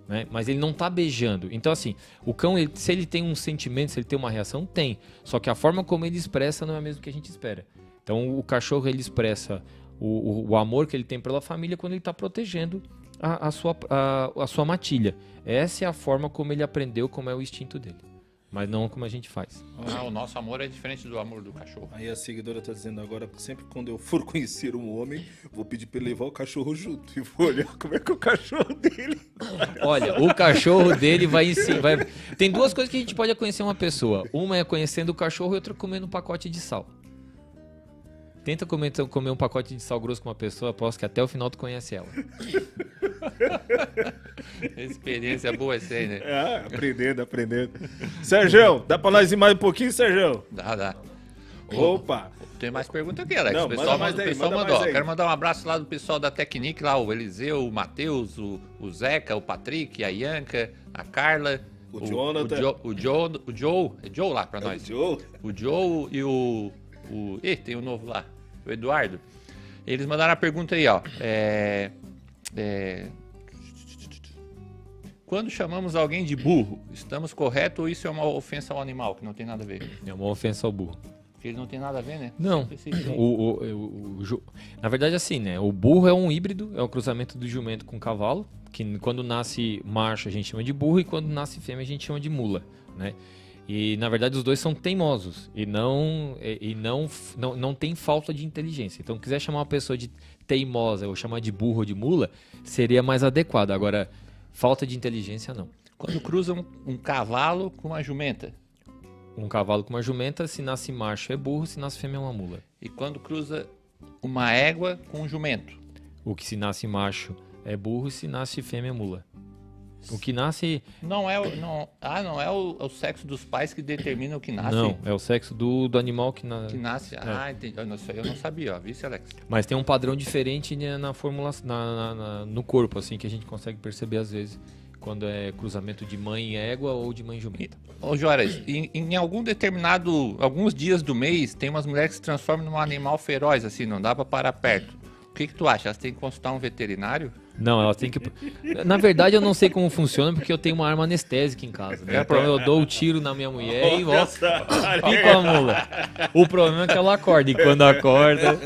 Né? Mas ele não tá beijando. Então, assim, o cão, ele, se ele tem um sentimento, se ele tem uma reação, tem. Só que a forma como ele expressa não é a mesma que a gente espera. Então, o cachorro, ele expressa o, o, o amor que ele tem pela família quando ele está protegendo a, a, sua, a, a sua matilha. Essa é a forma como ele aprendeu, como é o instinto dele. Mas não como a gente faz. Ah, o nosso amor é diferente do amor do cachorro. Aí a seguidora tá dizendo agora, sempre quando eu for [LAUGHS] conhecer um homem, vou pedir pra ele levar o cachorro junto e vou olhar como é que é o cachorro dele. [LAUGHS] Olha, o cachorro dele vai ensinar. Vai... Tem duas coisas que a gente pode conhecer uma pessoa. Uma é conhecendo o cachorro e outra comendo um pacote de sal. Tenta comer, comer um pacote de sal grosso com uma pessoa, aposto que até o final tu conhece ela. [LAUGHS] Experiência boa essa aí, né? É, aprendendo, aprendendo. Sérgio, dá pra nós ir mais um pouquinho, Sérgio? Dá, dá. Opa! Tem mais pergunta aqui, Alex. Não, o pessoal, manda o aí, pessoal manda mandou. mais aí. Quero mandar um abraço lá do pessoal da Tecnic, lá, o Eliseu, o Matheus, o, o Zeca, o Patrick, a Ianca, a Carla. O Jonathan. O, Jo- o Joe, o Joe, é Joe lá pra nós. Joe. O Joe e o. o ih, tem o novo lá, o Eduardo. Eles mandaram a pergunta aí, ó. É, é, quando chamamos alguém de burro, estamos correto ou isso é uma ofensa ao animal, que não tem nada a ver? É uma ofensa ao burro. Porque ele não tem nada a ver, né? Não. O, o- o- o ju- na verdade, assim, né? O burro é um híbrido, é o cruzamento do jumento com cavalo, que quando nasce macho a gente chama de burro e quando nasce fêmea a gente chama de mula, né? E na verdade os dois são teimosos e não e, e não, não não tem falta de inteligência. Então, quiser chamar uma pessoa de teimosa ou chamar de burro ou de mula, seria mais adequado. Agora, falta de inteligência não. Quando cruza um, um cavalo com uma jumenta. Um cavalo com uma jumenta, se nasce macho é burro, se nasce fêmea é uma mula. E quando cruza uma égua com um jumento. O que se nasce macho é burro, se nasce fêmea é mula. O que nasce Não é o. Não, ah, não é o, é o sexo dos pais que determina o que nasce. Não, é o sexo do, do animal que, na... Que nasce. Ah, entendi. Isso aí eu não sabia, ó. Vice, Alex? Mas tem um padrão diferente né, na formulação, na, na- no corpo, assim, que a gente consegue perceber às vezes quando é cruzamento de mãe e égua ou de mãe jumenta. Ô, Joras, em, em algum determinado. Alguns dias do mês, tem umas mulheres que se transformam num animal feroz, assim, não dá pra parar perto. O que, que tu acha? Elas têm que consultar um veterinário? Não, ela tem que. Na verdade, eu não sei como funciona, porque eu tenho uma arma anestésica em casa. Né? Então eu dou o tiro na minha mulher e volto. Pico a mula. O problema é que ela acorda. E quando acorda.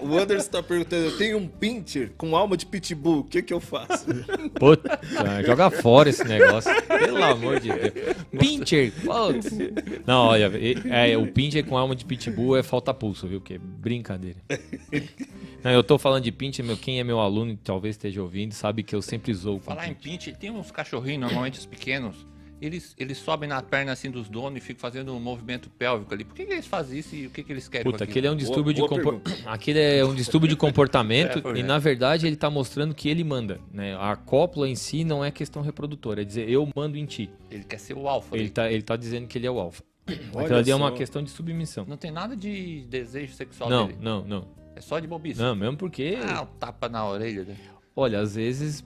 O Anderson tá perguntando, eu tenho um pincher com alma de pitbull, o que que eu faço? Puta, joga fora esse negócio. Pelo amor de Deus. Pincher, putz. Não, olha, e- é, o pincher com alma de pitbull é falta pulso, viu? Que é brincadeira. Não, eu tô falando de pincher, meu, quem é meu aluno, talvez esteja ouvindo, sabe que eu sempre zoo com Falar em pinche, tem uns cachorrinhos, normalmente os pequenos, eles, eles sobem na perna assim dos donos e ficam fazendo um movimento pélvico ali. Por que, que eles fazem isso e o que, que eles querem Puta, aquele é um aquilo? distúrbio de boa compor... Aquele é um distúrbio de [LAUGHS] comportamento É, e na verdade ele tá mostrando que ele manda, né? A cópula em si não é questão reprodutora, é dizer eu mando em ti. Ele quer ser o alfa. Ele ali. tá, ele tá dizendo que ele é o alfa. Olha Aquilo ali é uma questão de submissão. Não tem nada de desejo sexual Não, dele. não, não. É só de bobice. Não, mesmo porque, Ah, um tapa na orelha. Né? olha, às vezes.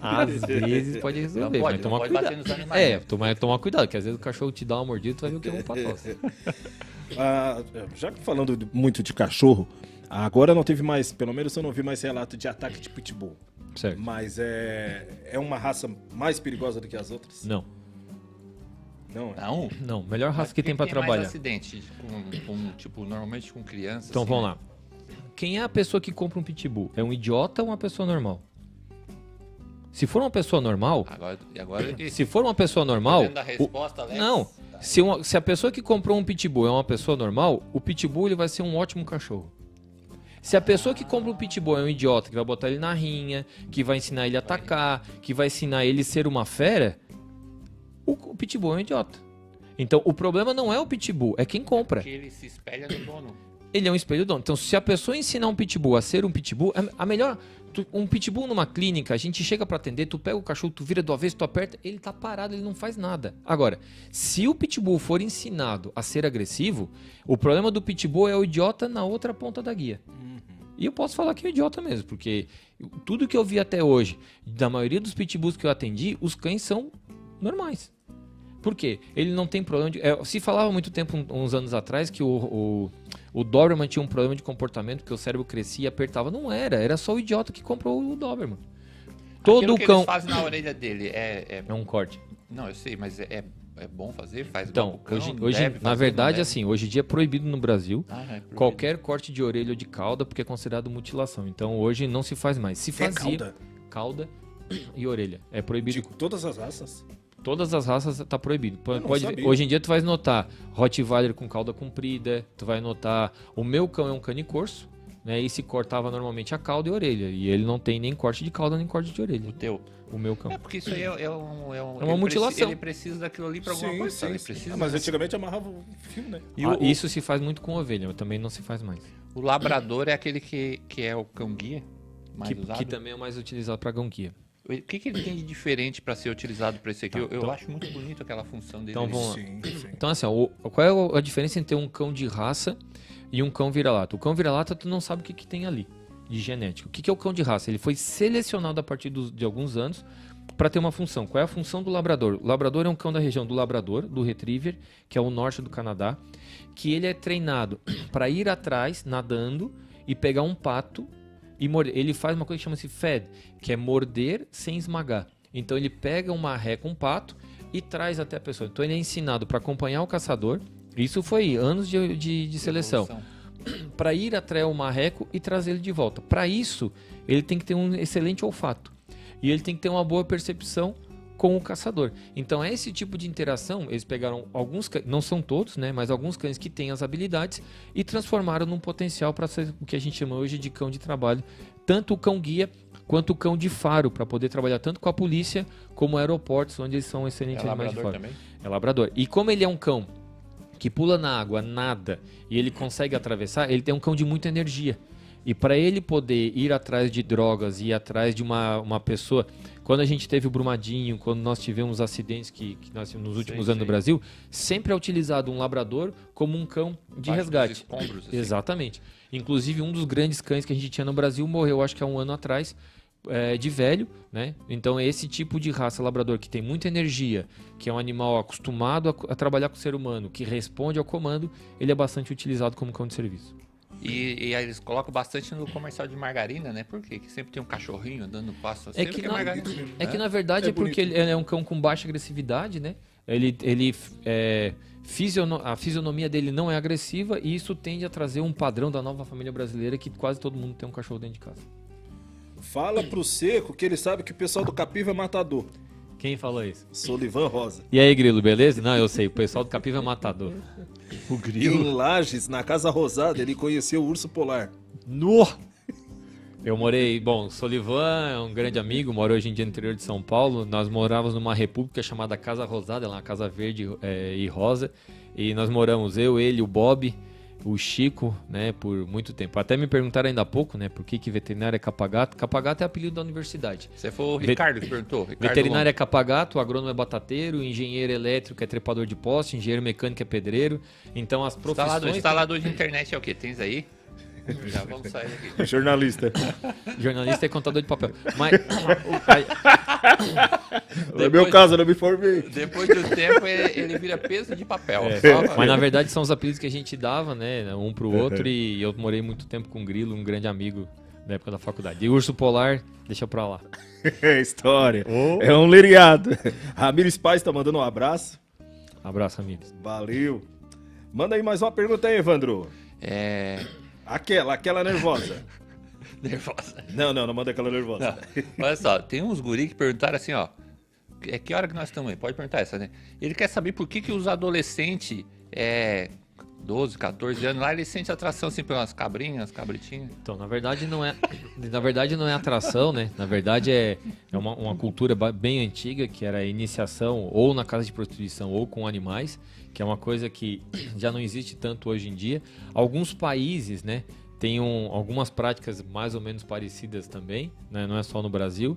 às vezes pode resolver, Não pode, mas não tomar pode cuidado. bater nos animais, É, né? tomar, tomar cuidado, que às vezes o cachorro te dá uma mordida, tu vai ver o que é um patosse. [LAUGHS] Ah, já que falando muito de cachorro, agora não teve mais, pelo menos eu não vi mais relato de ataque de pitbull. Certo. Mas é, é uma raça mais perigosa do que as outras? Não, Não, é. Não. não. Melhor raça Mas que quem tem pra mais trabalhar. acidente com, com, tipo, normalmente com crianças. Então assim, vamos né? lá. Quem é a pessoa que compra um pitbull? É um idiota ou uma pessoa normal? Se for uma pessoa normal, Agora, e agora se for uma pessoa normal, da o- resposta, Alex, não. tá. Se, uma- se a pessoa que comprou um pitbull é uma pessoa normal, o pitbull ele vai ser um ótimo cachorro. Se a pessoa que compra um pitbull é um idiota, que vai botar ele na rinha, que vai ensinar ele a atacar, que vai ensinar ele a ser uma fera, o, pitbull é um idiota. Então, o problema não é o pitbull, é quem compra. que ele se espelha no dono. Ele é um espelho dono. Então, se a pessoa ensinar um pitbull a ser um pitbull, a- a melhor. tu- um pitbull numa clínica, a gente chega pra atender, tu pega o cachorro, tu vira do avesso, tu aperta, ele tá parado, ele não faz nada. Agora, se o pitbull for ensinado a ser agressivo, o problema do pitbull é o idiota na outra ponta da guia. E eu posso falar que é idiota mesmo, porque tudo que eu vi até hoje, da maioria dos pitbulls que eu atendi, os cães são normais. Por quê? Ele não tem problema de. É, se falava há muito tempo, uns anos atrás, que o, o, o Doberman tinha um problema de comportamento, porque o cérebro crescia e apertava. Não era, era só o idiota que comprou o Doberman. Todo Aquilo que cão. eles fazem na orelha dele é... é- É um corte. Não, eu sei, mas é, é, é bom fazer? Faz Então, o cão, hoje, hoje na fazer, não verdade, assim, hoje em dia é proibido no Brasil Ah, é proibido. qualquer corte de orelha ou de cauda, porque é considerado mutilação. Então hoje não se faz mais. Se É fazia cauda? cauda e orelha. É proibido. De todas as raças? Todas as raças tá proibido. Pode, hoje em dia tu vai notar Rottweiler com cauda comprida, tu vai notar o meu cão é um cane corso, né? E se cortava normalmente a cauda e a orelha, e ele não tem nem corte de cauda nem corte de orelha. O teu. O meu cão. É porque isso aí é, é um, é, um, É uma ele mutilação. preci- ele precisa daquilo ali pra alguma coisa. ele precisa. Ah, mas antigamente amarrava o fio, né? E Ah, o, isso se faz muito com ovelha, mas também não se faz mais. o labrador é aquele que, que é o cão guia mais Que, usado. que também é mais utilizado para gonquia. O que, que ele tem de diferente pra ser utilizado pra esse aqui? eu, eu então- acho muito bonito aquela função dele. Então vamos. Sim, sim. Então, assim, ó, qual é a diferença entre um cão de raça e um cão vira-lata? O cão vira-lata, tu não sabe o que, que tem ali de genética. O que, que é o cão de raça? Ele foi selecionado a partir dos- de alguns anos para ter uma função. Qual é a função do labrador? O labrador é um cão da região do Labrador, do Retriever, que é o norte do Canadá, que ele é treinado [CLEARS THROAT] para ir atrás, nadando, e pegar um pato e morder. Ele faz uma coisa que chama-se fed, que é morder sem esmagar. Então ele pega uma ré com um pato e traz até a pessoa. Então ele é ensinado para acompanhar o caçador. Isso foi anos de, de, de seleção. [CLEARS THROAT] Para ir até o marreco e trazer ele de volta. Para isso, ele tem que ter um excelente olfato. E ele tem que ter uma boa percepção com o caçador. Então, é esse tipo de interação, eles pegaram alguns cães, não são todos, né, mas alguns cães que têm as habilidades e transformaram num potencial para ser o que a gente chama hoje de cão de trabalho, tanto o cão guia quanto o cão de faro, para poder trabalhar tanto com a polícia como aeroportos, onde eles são É excelentes animais de labrador faro. também? É labrador. E como ele é um cão que pula na água, nada, e ele consegue atravessar, ele tem um cão de muita energia. E para ele poder ir atrás de drogas, ir atrás de uma, uma pessoa. Quando a gente teve o Brumadinho, quando nós tivemos acidentes que, que nós nos últimos Sim, anos no sim. Brasil, sempre é utilizado um labrador como um cão de Baixo resgate. escombros, assim. Exatamente. Inclusive, um dos grandes cães que a gente tinha no Brasil morreu, acho que há um ano atrás, é, de velho, né? Então, esse tipo de raça labrador que tem muita energia, que é um animal acostumado a, a trabalhar com o ser humano, que responde ao comando, ele é bastante utilizado como cão de serviço. E, e aí eles colocam bastante no comercial de margarina, né? Por quê? Que sempre tem um cachorrinho andando no passo assim. É que, na, margarina. é que na verdade É é, porque ele é um cão com baixa agressividade, né? Ele, ele é, fisiono- a fisionomia dele não é agressiva e isso tende a trazer um padrão da nova família brasileira que quase todo mundo tem um cachorro dentro de casa. Fala pro Seco que ele sabe que o pessoal do Capiva é matador. Quem falou isso? Solivan Rosa. E aí, Grilo, beleza? Não, eu sei, o pessoal do Capiva é matador. [LAUGHS] [LAUGHS] O Em Lages, na Casa Rosada, ele conheceu o urso polar. No! Eu morei, bom, Solivan é um grande amigo, mora hoje em dia no interior de São Paulo. Nós morávamos numa república chamada Casa Rosada, ela é uma casa verde é, e rosa. E nós moramos, eu, ele, o Bob, o Chico, né, por muito tempo. Até me perguntaram ainda há pouco, né, por que, que veterinário é capagato. Capagato é apelido da universidade. Você foi o Ricardo que perguntou. Ricardo Veterinário é capagato, agrônomo é batateiro, engenheiro elétrico é trepador de poste, engenheiro mecânico é pedreiro. Então as profissões... Instalador, instalador de internet é o quê? Tens aí? Já vamos sair daqui. [LAUGHS] Jornalista. Jornalista é contador de papel. Mas... aí- [LAUGHS] No meu caso, eu não me formei. Depois do tempo, ele, ele vira peso de papel. É, Só- mas na verdade são os apelidos que a gente dava, né? Um pro outro. E eu morei muito tempo com o Grilo, um grande amigo da época da faculdade. E Urso Polar, deixa pra lá. [LAUGHS] É história. É um leriado. Ramires Paz tá mandando um abraço. Abraço, amigos. Valeu. Manda aí mais uma pergunta aí, Evandro. É. Aquela, aquela nervosa. [LAUGHS] Nervosa. Não, não, não manda aquela nervosa. Olha só, tem uns guri que perguntaram assim, ó. É que hora que nós estamos aí? Pode perguntar essa, né? Ele quer saber por que, que os adolescentes, é, 12, 14 anos, lá eles sentem atração assim pelas cabrinhas, cabritinhas. Então, na verdade não é, na verdade não é atração, né? Na verdade é, é uma, uma cultura bem antiga que era a iniciação ou na casa de prostituição ou com animais, que é uma coisa que [CLEARS THROAT] já não existe tanto hoje em dia. Alguns países, né, têm um- algumas práticas mais ou menos parecidas também, né? Não é só no Brasil.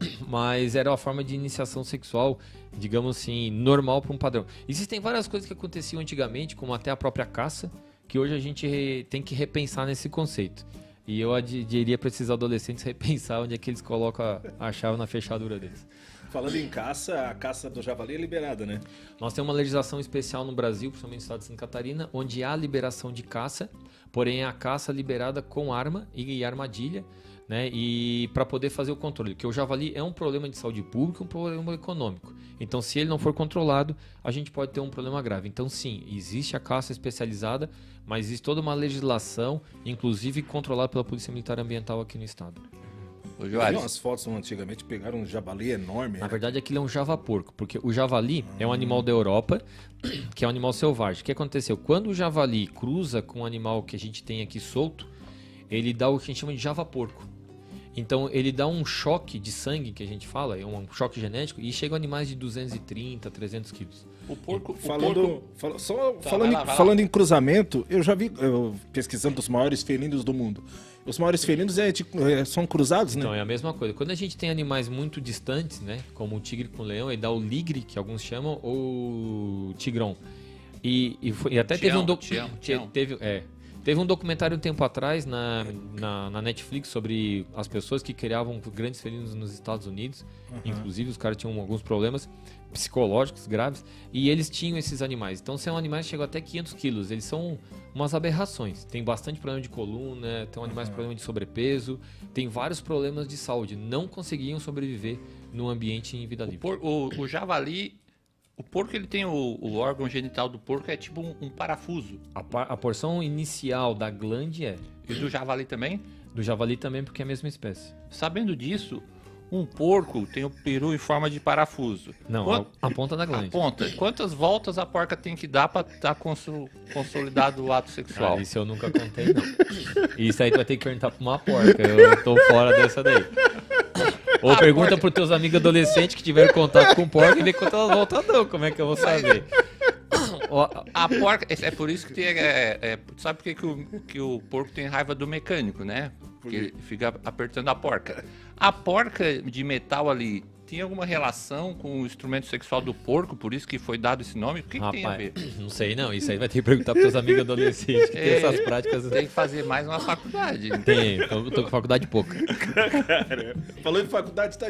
[CLEARS THROAT] Mas era uma forma de iniciação sexual, digamos assim, normal para um padrão. Existem várias coisas que aconteciam antigamente, como até a própria caça, que hoje a gente tem que repensar nesse conceito. E eu diria para esses adolescentes [LAUGHS] repensar onde é que eles colocam a, a chave na fechadura deles. Falando em caça, a caça do javali é liberada, né? Nós temos uma legislação especial no Brasil, principalmente no estado de Santa Catarina, onde há liberação de caça, porém é a caça liberada com arma e armadilha, né? E para poder fazer o controle, porque o javali é um problema de saúde pública, um problema econômico. Então, se ele não for controlado, a gente pode ter um problema grave. Então, sim, existe a caça especializada, mas existe toda uma legislação, inclusive controlada pela Polícia Militar Ambiental aqui no estado. Ô, Eu vi umas fotos antigamente, pegaram um javali enorme. Na era. verdade, aquilo é um javaporco, porque o javali é um animal da Europa, [CLEARS THROAT] que é um animal selvagem. O que aconteceu? Quando o javali cruza com um animal que a gente tem aqui solto, ele dá o que a gente chama de javaporco. Então, ele dá um choque de sangue, que a gente fala, é um choque genético, e chega a animais de 230, 300 quilos. o porco. O Falando, porco fala- só Tá, falando, em- lá, lá. falando em cruzamento, eu já vi, eu, pesquisando os maiores felinos do mundo. Os maiores felinos é, tipo, é, são cruzados, né? Então, é a mesma coisa. Quando a gente tem animais muito distantes, né, como o tigre com o leão, ele dá o ligre, que alguns chamam, ou o tigrão. E, e, foi- e até teve um teve é, teve um documentário um tempo atrás na, na, na Netflix sobre as pessoas que criavam grandes felinos nos Estados Unidos. Inclusive, os caras tinham alguns problemas psicológicos graves e eles tinham esses animais. Então, são animais que chegam até 500 quilos. Eles são umas aberrações. Tem bastante problema de coluna, tem animais com problema de sobrepeso, tem vários problemas de saúde. Não conseguiam sobreviver no ambiente em vida O, livre. por- o- o javali. O porco, ele tem o, o órgão genital do porco, é tipo um, um parafuso. A, a porção inicial da glande é E do javali também. do javali também, porque é a mesma espécie. Sabendo disso, um porco tem o peru em forma de parafuso. Não, a, a ponta da a glande. ponta. Quantas voltas a porca tem que dar pra estar consolidado o ato sexual? Cara, isso eu nunca contei, não. Isso aí tu vai ter que perguntar pra uma porca. Eu tô fora dessa daí. Ou pergunta pros teus amigos adolescentes que tiveram contato com porca e vê quantas voltas dão. Como é que eu vou saber? A porca, é é por isso que tem. é- é- sabe por que, que, o, que o porco tem raiva do mecânico, né? Porque ele fica apertando a porca. A porca de metal ali tem alguma relação com o instrumento sexual do porco, por isso que foi dado esse nome? O que, que tem a ver? Rapaz, [CLEARS THROAT] não sei não. Isso aí vai ter que perguntar pros teus amigos adolescentes que tem É, essas práticas. Tem que fazer mais uma faculdade. Tem, tô, tô com faculdade pouca. Falando em faculdade, tá,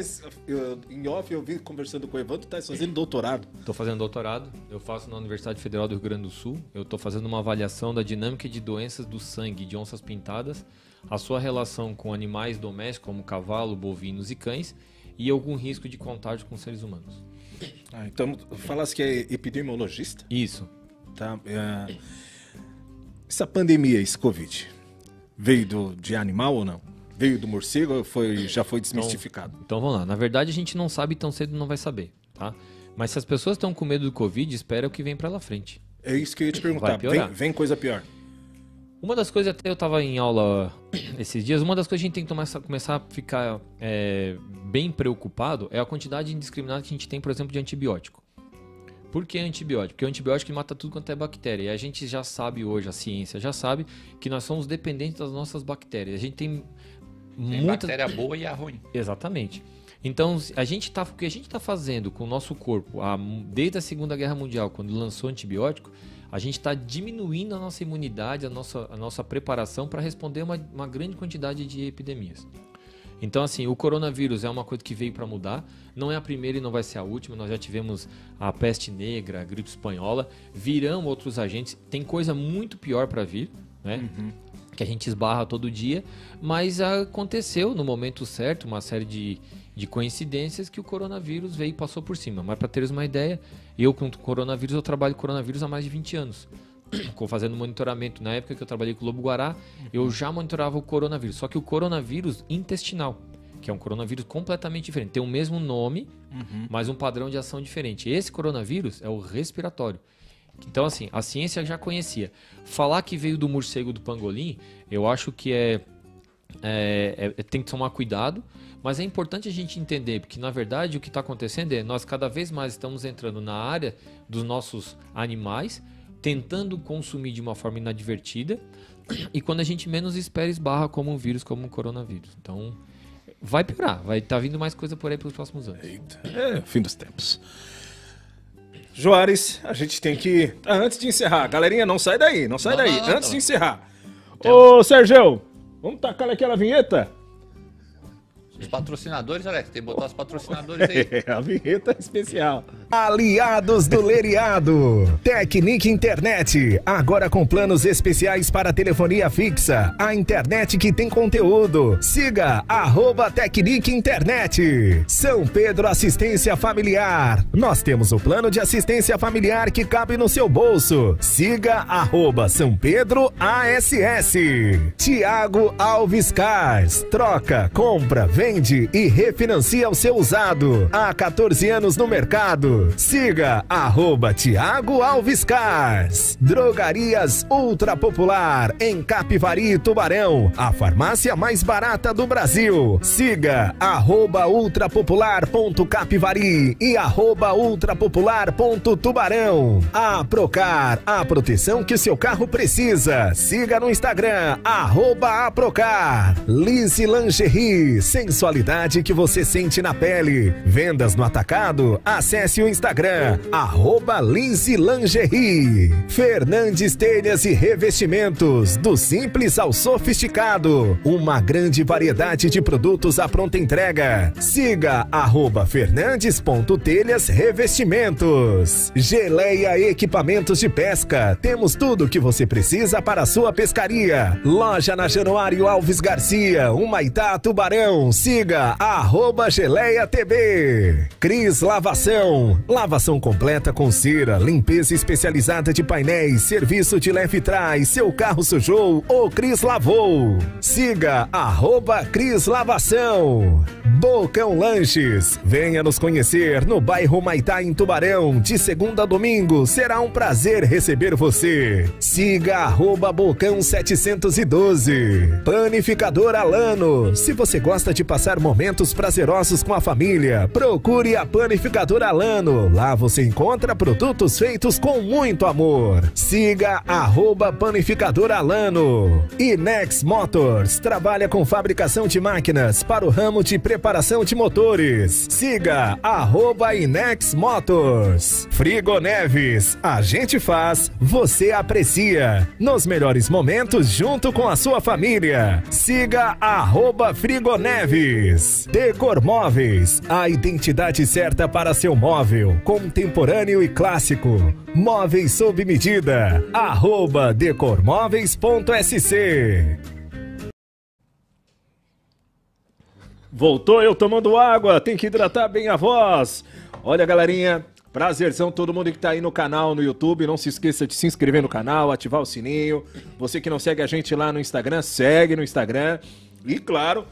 eu- em off eu vi conversando com o Evandro, tá fazendo doutorado. Tô fazendo doutorado, eu faço na Universidade Federal do Rio Grande do Sul. Eu tô fazendo uma avaliação da dinâmica de doenças do sangue de onças pintadas, a sua relação com animais domésticos como cavalo, bovinos e cães e algum risco de contágio com seres humanos. Ah, então, falasse que é epidemiologista, Isso. tá? É, essa pandemia, esse Covid, veio do, de animal ou não? Veio do morcego ou foi, já foi desmistificado? Então vamos lá. Na verdade, a gente não sabe tão cedo não vai saber, tá? Mas se as pessoas estão com medo do Covid, espera o que vem pela frente. É isso que eu ia te perguntar. Vem, vem coisa pior. Uma das coisas, até eu tava em aula [CLEARS THROAT] esses dias, uma das coisas que a gente tem que tomar, começar a ficar é, bem preocupado é a quantidade indiscriminada que a gente tem, por exemplo, de antibiótico. Por que antibiótico? Porque o antibiótico mata tudo quanto é bactéria. E a gente já sabe hoje, a ciência já sabe, que nós somos dependentes das nossas bactérias. A gente tem, Tem muitas. bactéria boa e a ruim. [CLEARS THROAT] Exatamente. Então, a gente tá, o que a gente está fazendo com o nosso corpo, a- desde a Segunda Guerra Mundial, quando lançou antibiótico, a gente está diminuindo a nossa imunidade, a nossa, a nossa preparação para responder uma, uma grande quantidade de epidemias. Então, assim, o coronavírus é uma coisa que veio para mudar. Não é a primeira e não vai ser a última. Nós já tivemos a peste negra, a gripe espanhola. Virão outros agentes. Tem coisa muito pior para vir, né? Que a gente esbarra todo dia. Mas aconteceu no momento certo uma série de, de coincidências que o coronavírus veio e passou por cima. Mas para teres uma ideia, eu com o coronavírus, eu trabalho com coronavírus há mais de 20 anos. [CLEARS THROAT] Com- fazendo monitoramento. Na época que eu trabalhei com o Lobo Guará, eu já monitorava o coronavírus. Só que o coronavírus intestinal, que é um coronavírus completamente diferente. Tem o mesmo nome, mas um padrão de ação diferente. Esse coronavírus é o respiratório. Então, assim, a ciência já conhecia. Falar que veio do morcego do pangolim, eu acho que é, é- é- tem que tomar cuidado, mas é importante a gente entender, porque na verdade o que está acontecendo é nós cada vez mais estamos entrando na área dos nossos animais, tentando consumir de uma forma inadvertida, [CLEARS THROAT] e quando a gente menos espera, esbarra como um vírus, como um coronavírus. Então, vai piorar, vai estar vindo mais coisa por aí pelos próximos anos. Eita, é fim dos tempos. Joares, a gente tem que. Ah, antes de encerrar, galerinha, não sai daí, não sai Não, daí. não, não, antes não. de encerrar. Ô, Sérgio, Vamos tacar aquela vinheta? Os patrocinadores, Alex, tem que botar os patrocinadores aí. [LAUGHS] É, a vinheta especial. Aliados do Leriado. Tecnic Internet. Agora com planos especiais para telefonia fixa. A internet que tem conteúdo. Siga arroba Tecnic Internet. São Pedro Assistência Familiar. Nós temos o plano de assistência familiar que cabe no seu bolso. Siga arroba São Pedro ASS. Tiago Alves Cars. Troca, compra, vende e refinancia o seu usado. Há 14 anos no mercado. Siga arroba Tiago Alves Cars. Drogarias Ultra Popular em Capivari, Tubarão. A farmácia mais barata do Brasil. Siga arroba ultrapopular.capivari e arroba ultrapopular.tubarão. A Procar, a proteção que seu carro precisa. Siga no Instagram, arroba Aprocar. Lize Lingerie, sensualidade que você sente na pele. Vendas no atacado? Acesse o Instagram, arroba Lingerie. Fernandes Telhas e Revestimentos, do simples ao sofisticado. Uma grande variedade de produtos à pronta entrega. Siga arroba fernandes.telhas revestimentos. Geleia Equipamentos de Pesca. Temos tudo o que você precisa para a sua pescaria. Loja na Januário Alves Garcia, Humaitá, Tubarão. Siga arroba Geleia TB. Cris Lavação. Lavação completa com cera, limpeza especializada de painéis, serviço de leve trás, seu carro sujou ou Cris lavou. Siga arroba Cris Lavação. Bocão Lanches. Venha nos conhecer no bairro Maitá, em Tubarão. De segunda a domingo, será um prazer receber você. Siga arroba Bocão 712. Panificador Alano. Se você gosta de passar momentos prazerosos com a família, procure a Panificador Alano. Lá você encontra produtos feitos com muito amor. Siga arroba Panificador Alano. Inex Motors. Trabalha com fabricação de máquinas para o ramo de preparação de motores. Siga arroba Inex Motors. Frigo Neves. A gente faz, você aprecia. Nos melhores momentos junto com a sua família. Siga arroba Frigo Neves. Decor Móveis. A identidade certa para seu móvel. Contemporâneo e clássico. Móveis sob medida. Arroba decormóveis.sc. Voltou eu tomando água, tem que hidratar bem a voz. Olha, galerinha, prazerzão todo mundo que tá aí no canal, no YouTube. Não se esqueça de se inscrever no canal, ativar o sininho. Você que não segue a gente lá no Instagram, segue no Instagram. E claro,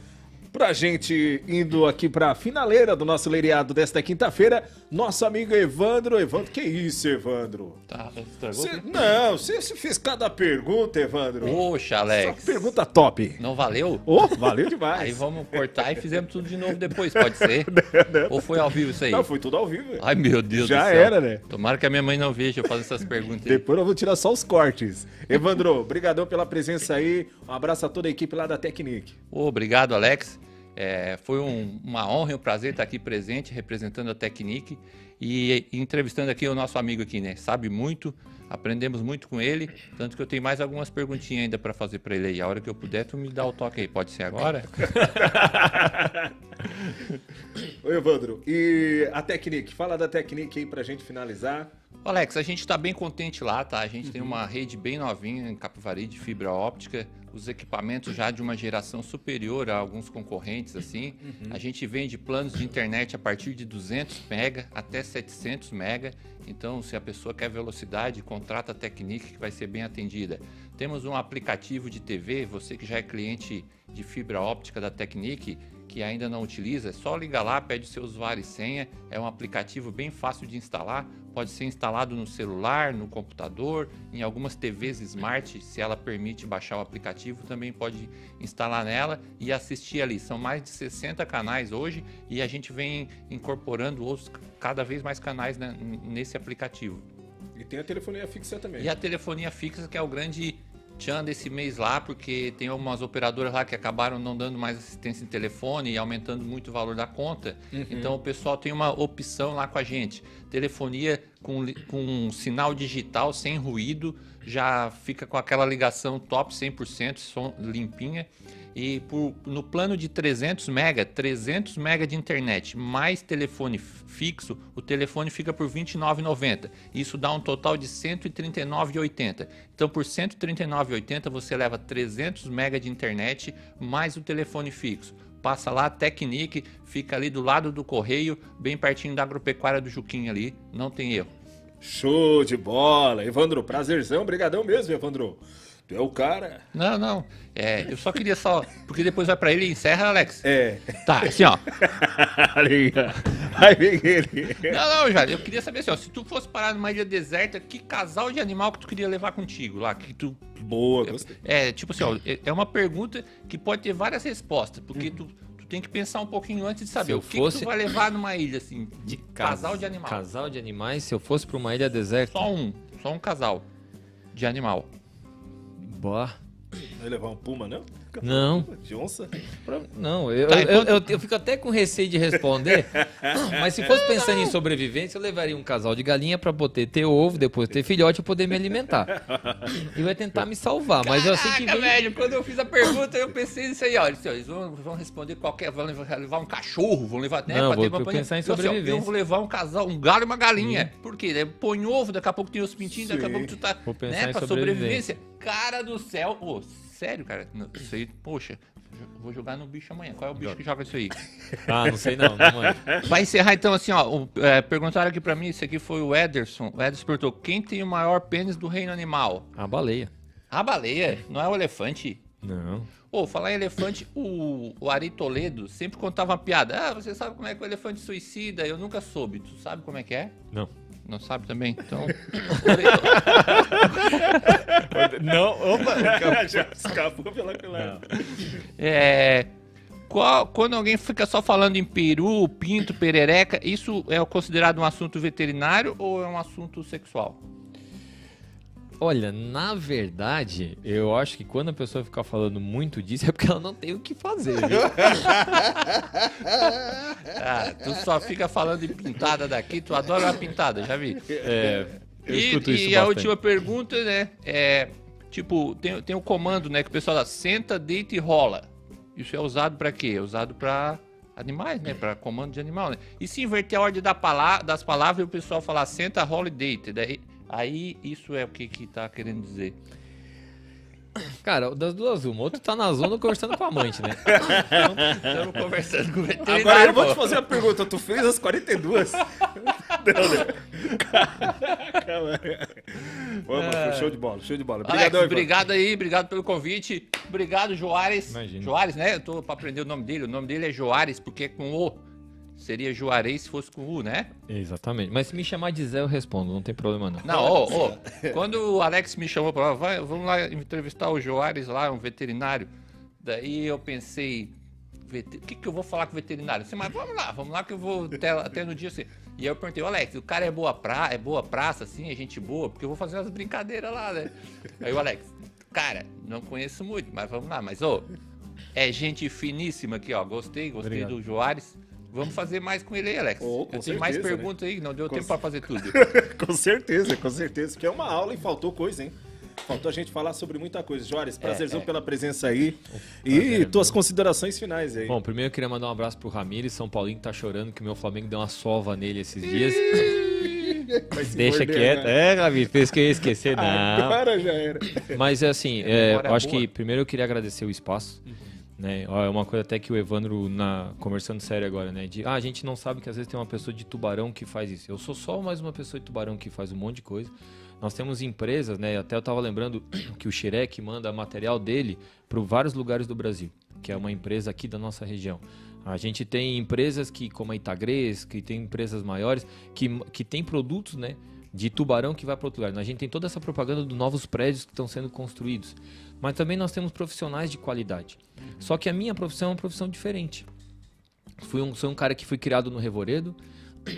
pra gente indo aqui pra finaleira do nosso leiriado desta quinta-feira, nosso amigo Evandro. Evandro, que isso, Evandro? Tá? Cê- não, você fez cada pergunta, Evandro. Poxa, Só Alex. pergunta top. Não valeu? Ô, valeu demais. Aí vamos cortar e fizemos tudo de novo depois, pode ser? [LAUGHS] Ou foi ao vivo isso aí? Não, foi tudo ao vivo. Ai, meu Deus Já do céu. era, né? Tomara que a minha mãe não veja eu fazer essas perguntas aí. Depois eu vou tirar só os cortes. Evandro, [LAUGHS] brigadão pela presença aí. Um abraço a toda a equipe lá da Technic. Ô, Obrigado, Alex. É, foi um- uma honra e um prazer estar aqui presente, representando a Technic e, e entrevistando aqui o nosso amigo aqui, né? Sabe muito, aprendemos muito com ele, tanto que eu tenho mais algumas perguntinhas ainda para fazer para ele aí. A hora que eu puder, tu me dá o toque aí. Pode ser agora? [LAUGHS] Ô, Evandro, e a Technic? Fala da Technic aí pra gente finalizar. Alex, a gente está bem contente lá, tá? A gente tem uma rede bem novinha em Capivari de fibra óptica, os equipamentos já de uma geração superior a alguns concorrentes, assim. A gente vende planos de internet a partir de 200 mega até 700 mega. Então, se a pessoa quer velocidade, contrata a Technic que vai ser bem atendida. Temos um aplicativo de TV, você que já é cliente de fibra óptica da Technic, que ainda não utiliza, é só ligar lá, pede seu usuário e senha. É um aplicativo bem fácil de instalar. Pode ser instalado no celular, no computador, em algumas TVs smart, se ela permite baixar o aplicativo, também pode instalar nela e assistir ali. São mais de 60 canais hoje e a gente vem incorporando outros cada vez mais canais né, nesse aplicativo. E tem a telefonia fixa também. E a telefonia fixa, que é o grande tchan desse mês lá, porque tem algumas operadoras lá que acabaram não dando mais assistência em telefone e aumentando muito o valor da conta. Então o pessoal tem uma opção lá com a gente. Telefonia com, com sinal digital, sem ruído, já fica com aquela ligação top 100%, som limpinha. E por- no plano de 300 mega, 300 mega de internet mais telefone fixo, o telefone fica por R$ 29,90. Isso dá um total de R$ 139,80. Então por R$ 139,80 você leva 300 mega de internet mais o telefone fixo. Passa lá, Tecnic, fica ali do lado do correio, bem pertinho da agropecuária do Juquinha ali, não tem erro. Show de bola. Evandro, prazerzão. Obrigadão mesmo, Evandro. Tu é o cara. Não, não. É, eu só queria só. Porque depois vai pra ele e encerra, Alex. É. Tá, assim, ó. [LAUGHS] Aí, vem ele. Não, não, Jair, eu queria saber assim, ó. Se tu fosse parar numa ilha deserta, que casal de animal que tu queria levar contigo lá? Que tu. Boa, gostei. É, tipo assim, ó. é- É uma pergunta que pode ter várias respostas. Porque tu, tu tem que pensar um pouquinho antes de saber. Se eu o que, que fosse- tu vai levar numa ilha, assim, de Cas- casal de animal. Casal de animais, se eu fosse pra uma ilha deserta. Só um. Só um casal de animal. Boa. Vai levar um puma, não? Não. De onça? Não, eu, Tá, eu, enquanto- eu, eu fico até com receio de responder. [LAUGHS] mas se fosse pensando em sobrevivência, eu levaria um casal de galinha pra poder ter ovo, depois ter filhote e poder me alimentar. E vai tentar me salvar. Mas eu sei que Caraca, vem. velho, quando eu fiz a pergunta, eu pensei nisso aí, ó. Eles, vão, vão responder qualquer. Vão levar, um cachorro, vão levar. Né, Não, pra vou- ter vou companhia. pensar em Então, assim, ó, sobrevivência. eu vou levar um casal, um galo e uma galinha. Por quê? Né, Põe ovo, daqui a pouco tem os pintinhos, daqui a pouco tu tá. Vou pensar né, em pra sobrevivência. sobrevivência. Cara do céu. Ô, sério, cara? [CLEARS THROAT] Aí, poxa. Vou jogar no bicho amanhã. Qual é o bicho que joga isso aí? [LAUGHS] Ah, não sei não, não. Vai encerrar então assim, ó. o- é, perguntaram aqui pra mim, isso aqui foi o Ederson. O Ederson perguntou: quem tem o maior pênis do reino animal? A baleia. A baleia, não é o elefante. Não. Pô, falar em elefante, o, o Ari Toledo sempre contava uma piada. Ah, você sabe como é que o elefante suicida? Eu nunca soube. Tu sabe como é que é? Não. Não sabe também? Então. [LAUGHS] Não, opa! Já escapou pela culatra. é, qual- quando alguém fica só falando em peru, pinto, perereca, isso é considerado um assunto veterinário ou é um assunto sexual? Olha, na verdade, eu acho que quando a pessoa ficar falando muito disso é porque ela não tem o que fazer, viu? [LAUGHS] Ah, tu só fica falando de pintada daqui, tu adora uma pintada, já vi. É, eu E, escuto isso e a última pergunta, né? É tipo, tem, tem o comando, né? Que o pessoal dá senta, deita e rola. Isso é usado pra quê? É usado pra animais, né? Pra comando de animal, né? E se inverter a ordem da pala- das palavras e o pessoal falar senta, rola e deita, daí aí isso é o que que tá querendo dizer. Cara, das duas, uma. Outro tá na zona conversando com a amante, né? [LAUGHS] Estamos conversando com o veterinário. Agora eu vou pô. te fazer uma pergunta. Tu fez as 42? [LAUGHS] Não, né? Vamos, foi show de bola, show de bola. Alex, Obrigadão, Ivan. obrigado aí, obrigado pelo convite. Obrigado, Joares. Imagina. Joares, né? Eu tô pra aprender o nome dele. O nome dele é Joares, porque é com O. Seria Juarez se fosse com U, né? Exatamente. Mas se me chamar de Zé, eu respondo, não tem problema não. Não, ô, ô. Quando o Alex me chamou pra lá, vamos lá entrevistar o Joares lá, um veterinário. Daí eu pensei, o que, que eu vou falar com o veterinário? Assim, mas vamos lá, vamos lá que eu vou até, até no dia assim. E aí eu perguntei, Alex, o cara é boa, pra, é boa praça, assim, é gente boa, porque eu vou fazer umas brincadeiras lá, né? Aí o Alex, cara, não conheço muito, mas vamos lá, mas ô, é gente finíssima aqui, ó. Gostei, gostei Obrigado. do Joares. Vamos fazer mais com ele aí, Alex. Ô, com eu tenho mais certeza, né? perguntas aí, não deu Com tempo pra fazer tudo. [LAUGHS] Com certeza, com certeza. Porque é uma aula e faltou coisa, hein? Faltou a gente falar sobre muita coisa. Jóris, prazerzão é. pela presença aí. prazer E é tuas considerações finais aí. Bom, primeiro eu queria mandar um abraço pro Ramires, São Paulinho, que tá chorando que o meu Flamengo deu uma sova nele esses dias. [LAUGHS] Deixa morder, quieto. né? É, Ramires, fez que eu ia esquecer, [LAUGHS] não. Agora já era. Mas é assim, é, Memória eu acho boa. que primeiro eu queria agradecer o espaço. Né? É uma coisa até que o Evandro, na, conversando sério agora, né? De, ah, a gente não sabe que às vezes tem uma pessoa de tubarão que faz isso. Eu sou só mais uma pessoa de tubarão que faz um monte de coisa. Nós temos empresas, né? Até eu tava lembrando [CLEARS THROAT] que o Xerec manda material dele para vários lugares do Brasil, que é uma empresa aqui da nossa região. A gente tem empresas que, como a Itagres, que tem empresas maiores, que, que tem produtos, né? De tubarão que vai para outro lugar. A gente tem toda essa propaganda dos novos prédios que estão sendo construídos. Mas também nós temos profissionais de qualidade. Só que a minha profissão é uma profissão diferente. Fui um, sou um cara que fui criado no Revoredo,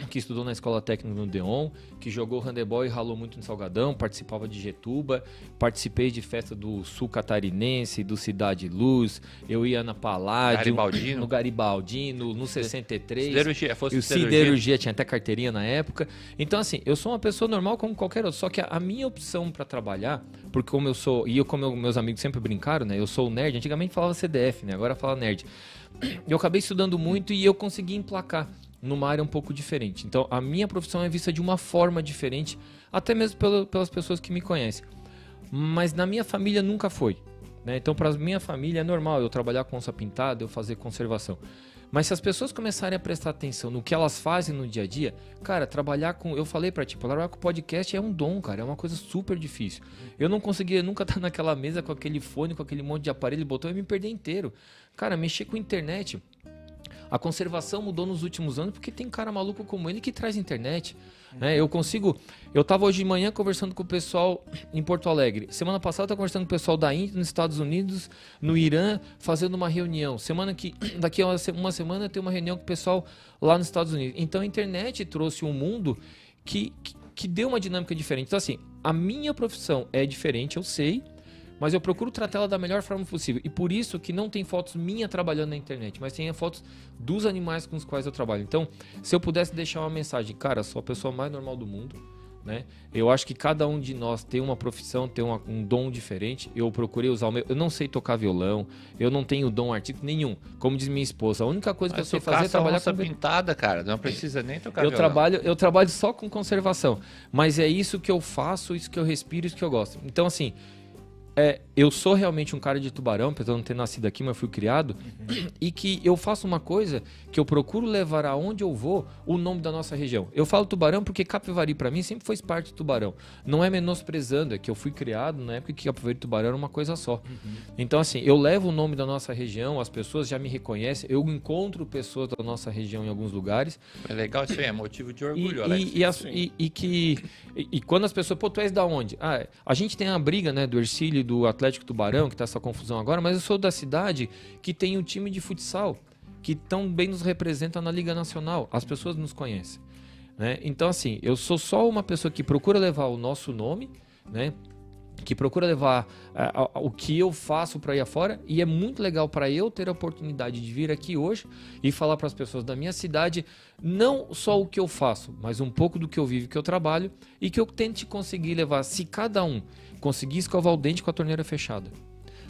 que estudou na escola técnica no Deon, que jogou handebol e ralou muito no Salgadão, participava de Getuba, participei de festa do Sul Catarinense, do Cidade Luz, eu ia na Paládio, Garibaldino. no Garibaldino, no 63. Siderurgia, fosse E o siderurgia. siderurgia tinha até carteirinha na época. Então, assim, eu sou uma pessoa normal como qualquer outro. Só que a, minha opção pra trabalhar, porque como eu sou, e eu como eu- meus amigos sempre brincaram, né? Eu sou nerd, antigamente falava CDF, né? Agora fala nerd. Eu acabei estudando muito e eu consegui emplacar numa área um pouco diferente. Então, a minha profissão é vista de uma forma diferente, até mesmo pelo- pelas pessoas que me conhecem. Mas na minha família nunca foi. né? Então, para minha família é normal eu trabalhar com onça pintada, eu fazer conservação. Mas se as pessoas começarem a prestar atenção no que elas fazem no dia a dia, cara, trabalhar com. Eu falei pra ti, trabalhar com podcast é um dom, cara. É uma coisa super difícil. Eu não conseguia nunca [LAUGHS] estar naquela mesa com aquele fone, com aquele monte de aparelho, botão e me perder inteiro. Cara, mexer com internet. A conservação mudou nos últimos anos porque tem cara maluco como ele que traz internet. né? Eu consigo. Eu tava hoje de manhã conversando com o pessoal em Porto Alegre. Semana passada eu tava conversando com o pessoal da Índia, nos Estados Unidos, no Irã, fazendo uma reunião. Semana que. [CLEARS THROAT] Daqui a uma se- uma semana tem uma reunião com o pessoal lá nos Estados Unidos. Então a internet trouxe um mundo que, que, que deu uma dinâmica diferente. Então, assim, a minha profissão é diferente, eu sei. Mas eu procuro tratá-la da melhor forma possível. E por isso que não tem fotos minha trabalhando na internet, mas tem fotos dos animais com os quais eu trabalho. Então, se eu pudesse deixar uma mensagem, cara, sou a pessoa mais normal do mundo, né? Eu acho que cada um de nós tem uma profissão, tem uma- um dom diferente. Eu procurei usar o meu. Eu não sei tocar violão, eu não tenho dom artístico nenhum. Como diz minha esposa, a única coisa que eu Mas sei fazer é trabalhar com pintada, cara. Não precisa nem tocar eu violão. trabalho, eu trabalho só com conservação, mas é isso que eu faço, isso que eu respiro, isso que eu gosto. Então assim, é, eu sou realmente um cara de tubarão, apesar de não ter nascido aqui, mas fui criado, e que eu faço uma coisa que eu procuro levar aonde eu vou o nome da nossa região. Eu falo tubarão porque Capivari para mim sempre foi parte do tubarão. Não é menosprezando, é que eu fui criado na época que Capivari e tubarão era uma coisa só. Então assim, eu levo o nome da nossa região, as pessoas já me reconhecem, eu encontro pessoas da nossa região em alguns lugares É legal isso aí, é motivo de orgulho, e, Alex. e, e as- e- e que. E, quando as pessoas. Pô, tu és da onde? Ah, a gente tem a briga, né, do Ercílio do Atlético Tubarão, que tá essa confusão agora, mas eu sou da cidade que tem um time de futsal, que tão bem nos representa na Liga Nacional. As pessoas nos conhecem. Né? Então, assim, eu sou só uma pessoa que procura levar o nosso nome, né? que procura levar ah, o que eu faço para ir afora e é muito legal para eu ter a oportunidade de vir aqui hoje e falar para as pessoas da minha cidade não só o que eu faço, mas um pouco do que eu vivo, que eu trabalho e que eu tente conseguir levar, se cada um conseguir escovar o dente com a torneira fechada.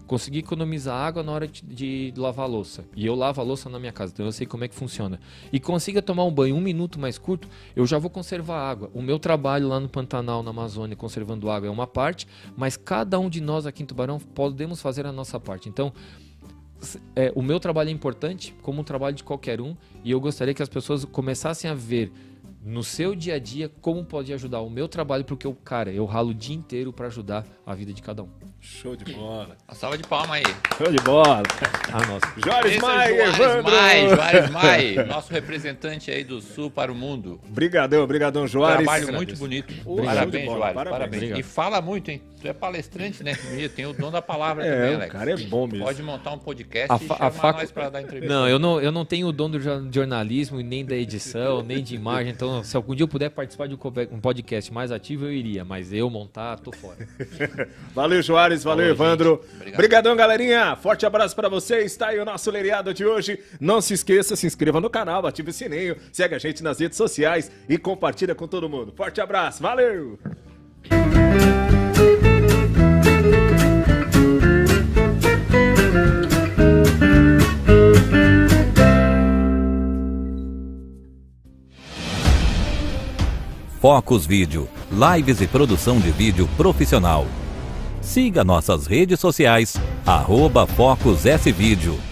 Conseguir economizar água na hora de, de lavar a louça. E eu lavo a louça na minha casa, então eu sei como é que funciona. E consiga tomar um banho um minuto mais curto, eu já vou conservar água. O meu trabalho lá no Pantanal, na Amazônia, conservando água é uma parte, mas cada um de nós aqui em Tubarão podemos fazer a nossa parte. Então, é, o meu trabalho é importante, como o trabalho de qualquer um, e eu gostaria que as pessoas começassem a ver no seu dia a dia como pode ajudar o meu trabalho, porque eu, cara, eu ralo o dia inteiro para ajudar a vida de cada um. Show de bola. Uma salva de palma aí. Show de bola. [LAUGHS] Ah, nossa. Joris Esse é Maia, Juarez. Mai, Juarez [LAUGHS] Mai, nosso representante aí do Sul para o mundo. Brigadão, brigadão, Juarez. Trabalho muito bonito. Parabéns, bola, Juarez. parabéns. Parabéns. Obrigado. E fala muito, hein? Tu é palestrante, né? Tem o dom da palavra também, É, o Alex. cara é bom mesmo. Pode montar um podcast A e chamar a facu- nós para dar entrevista. Não, eu não, eu não tenho o dom do jor- jornalismo, e nem da edição, nem de imagem. Então, se algum dia eu puder participar de um um podcast mais ativo, eu iria. Mas eu montar, tô fora. [LAUGHS] [LAUGHS] Valeu, Juarez. Valeu, Falou, Evandro. Obrigado. Obrigadão, galerinha. Forte abraço pra vocês. Tá aí o nosso lereado de hoje. Não se esqueça, se inscreva no canal, ative o sininho, segue a gente nas redes sociais e compartilha com todo mundo. Forte abraço. Valeu! Focus Vídeo, lives e produção de vídeo profissional. Siga nossas redes sociais, arroba Focus S Vídeo.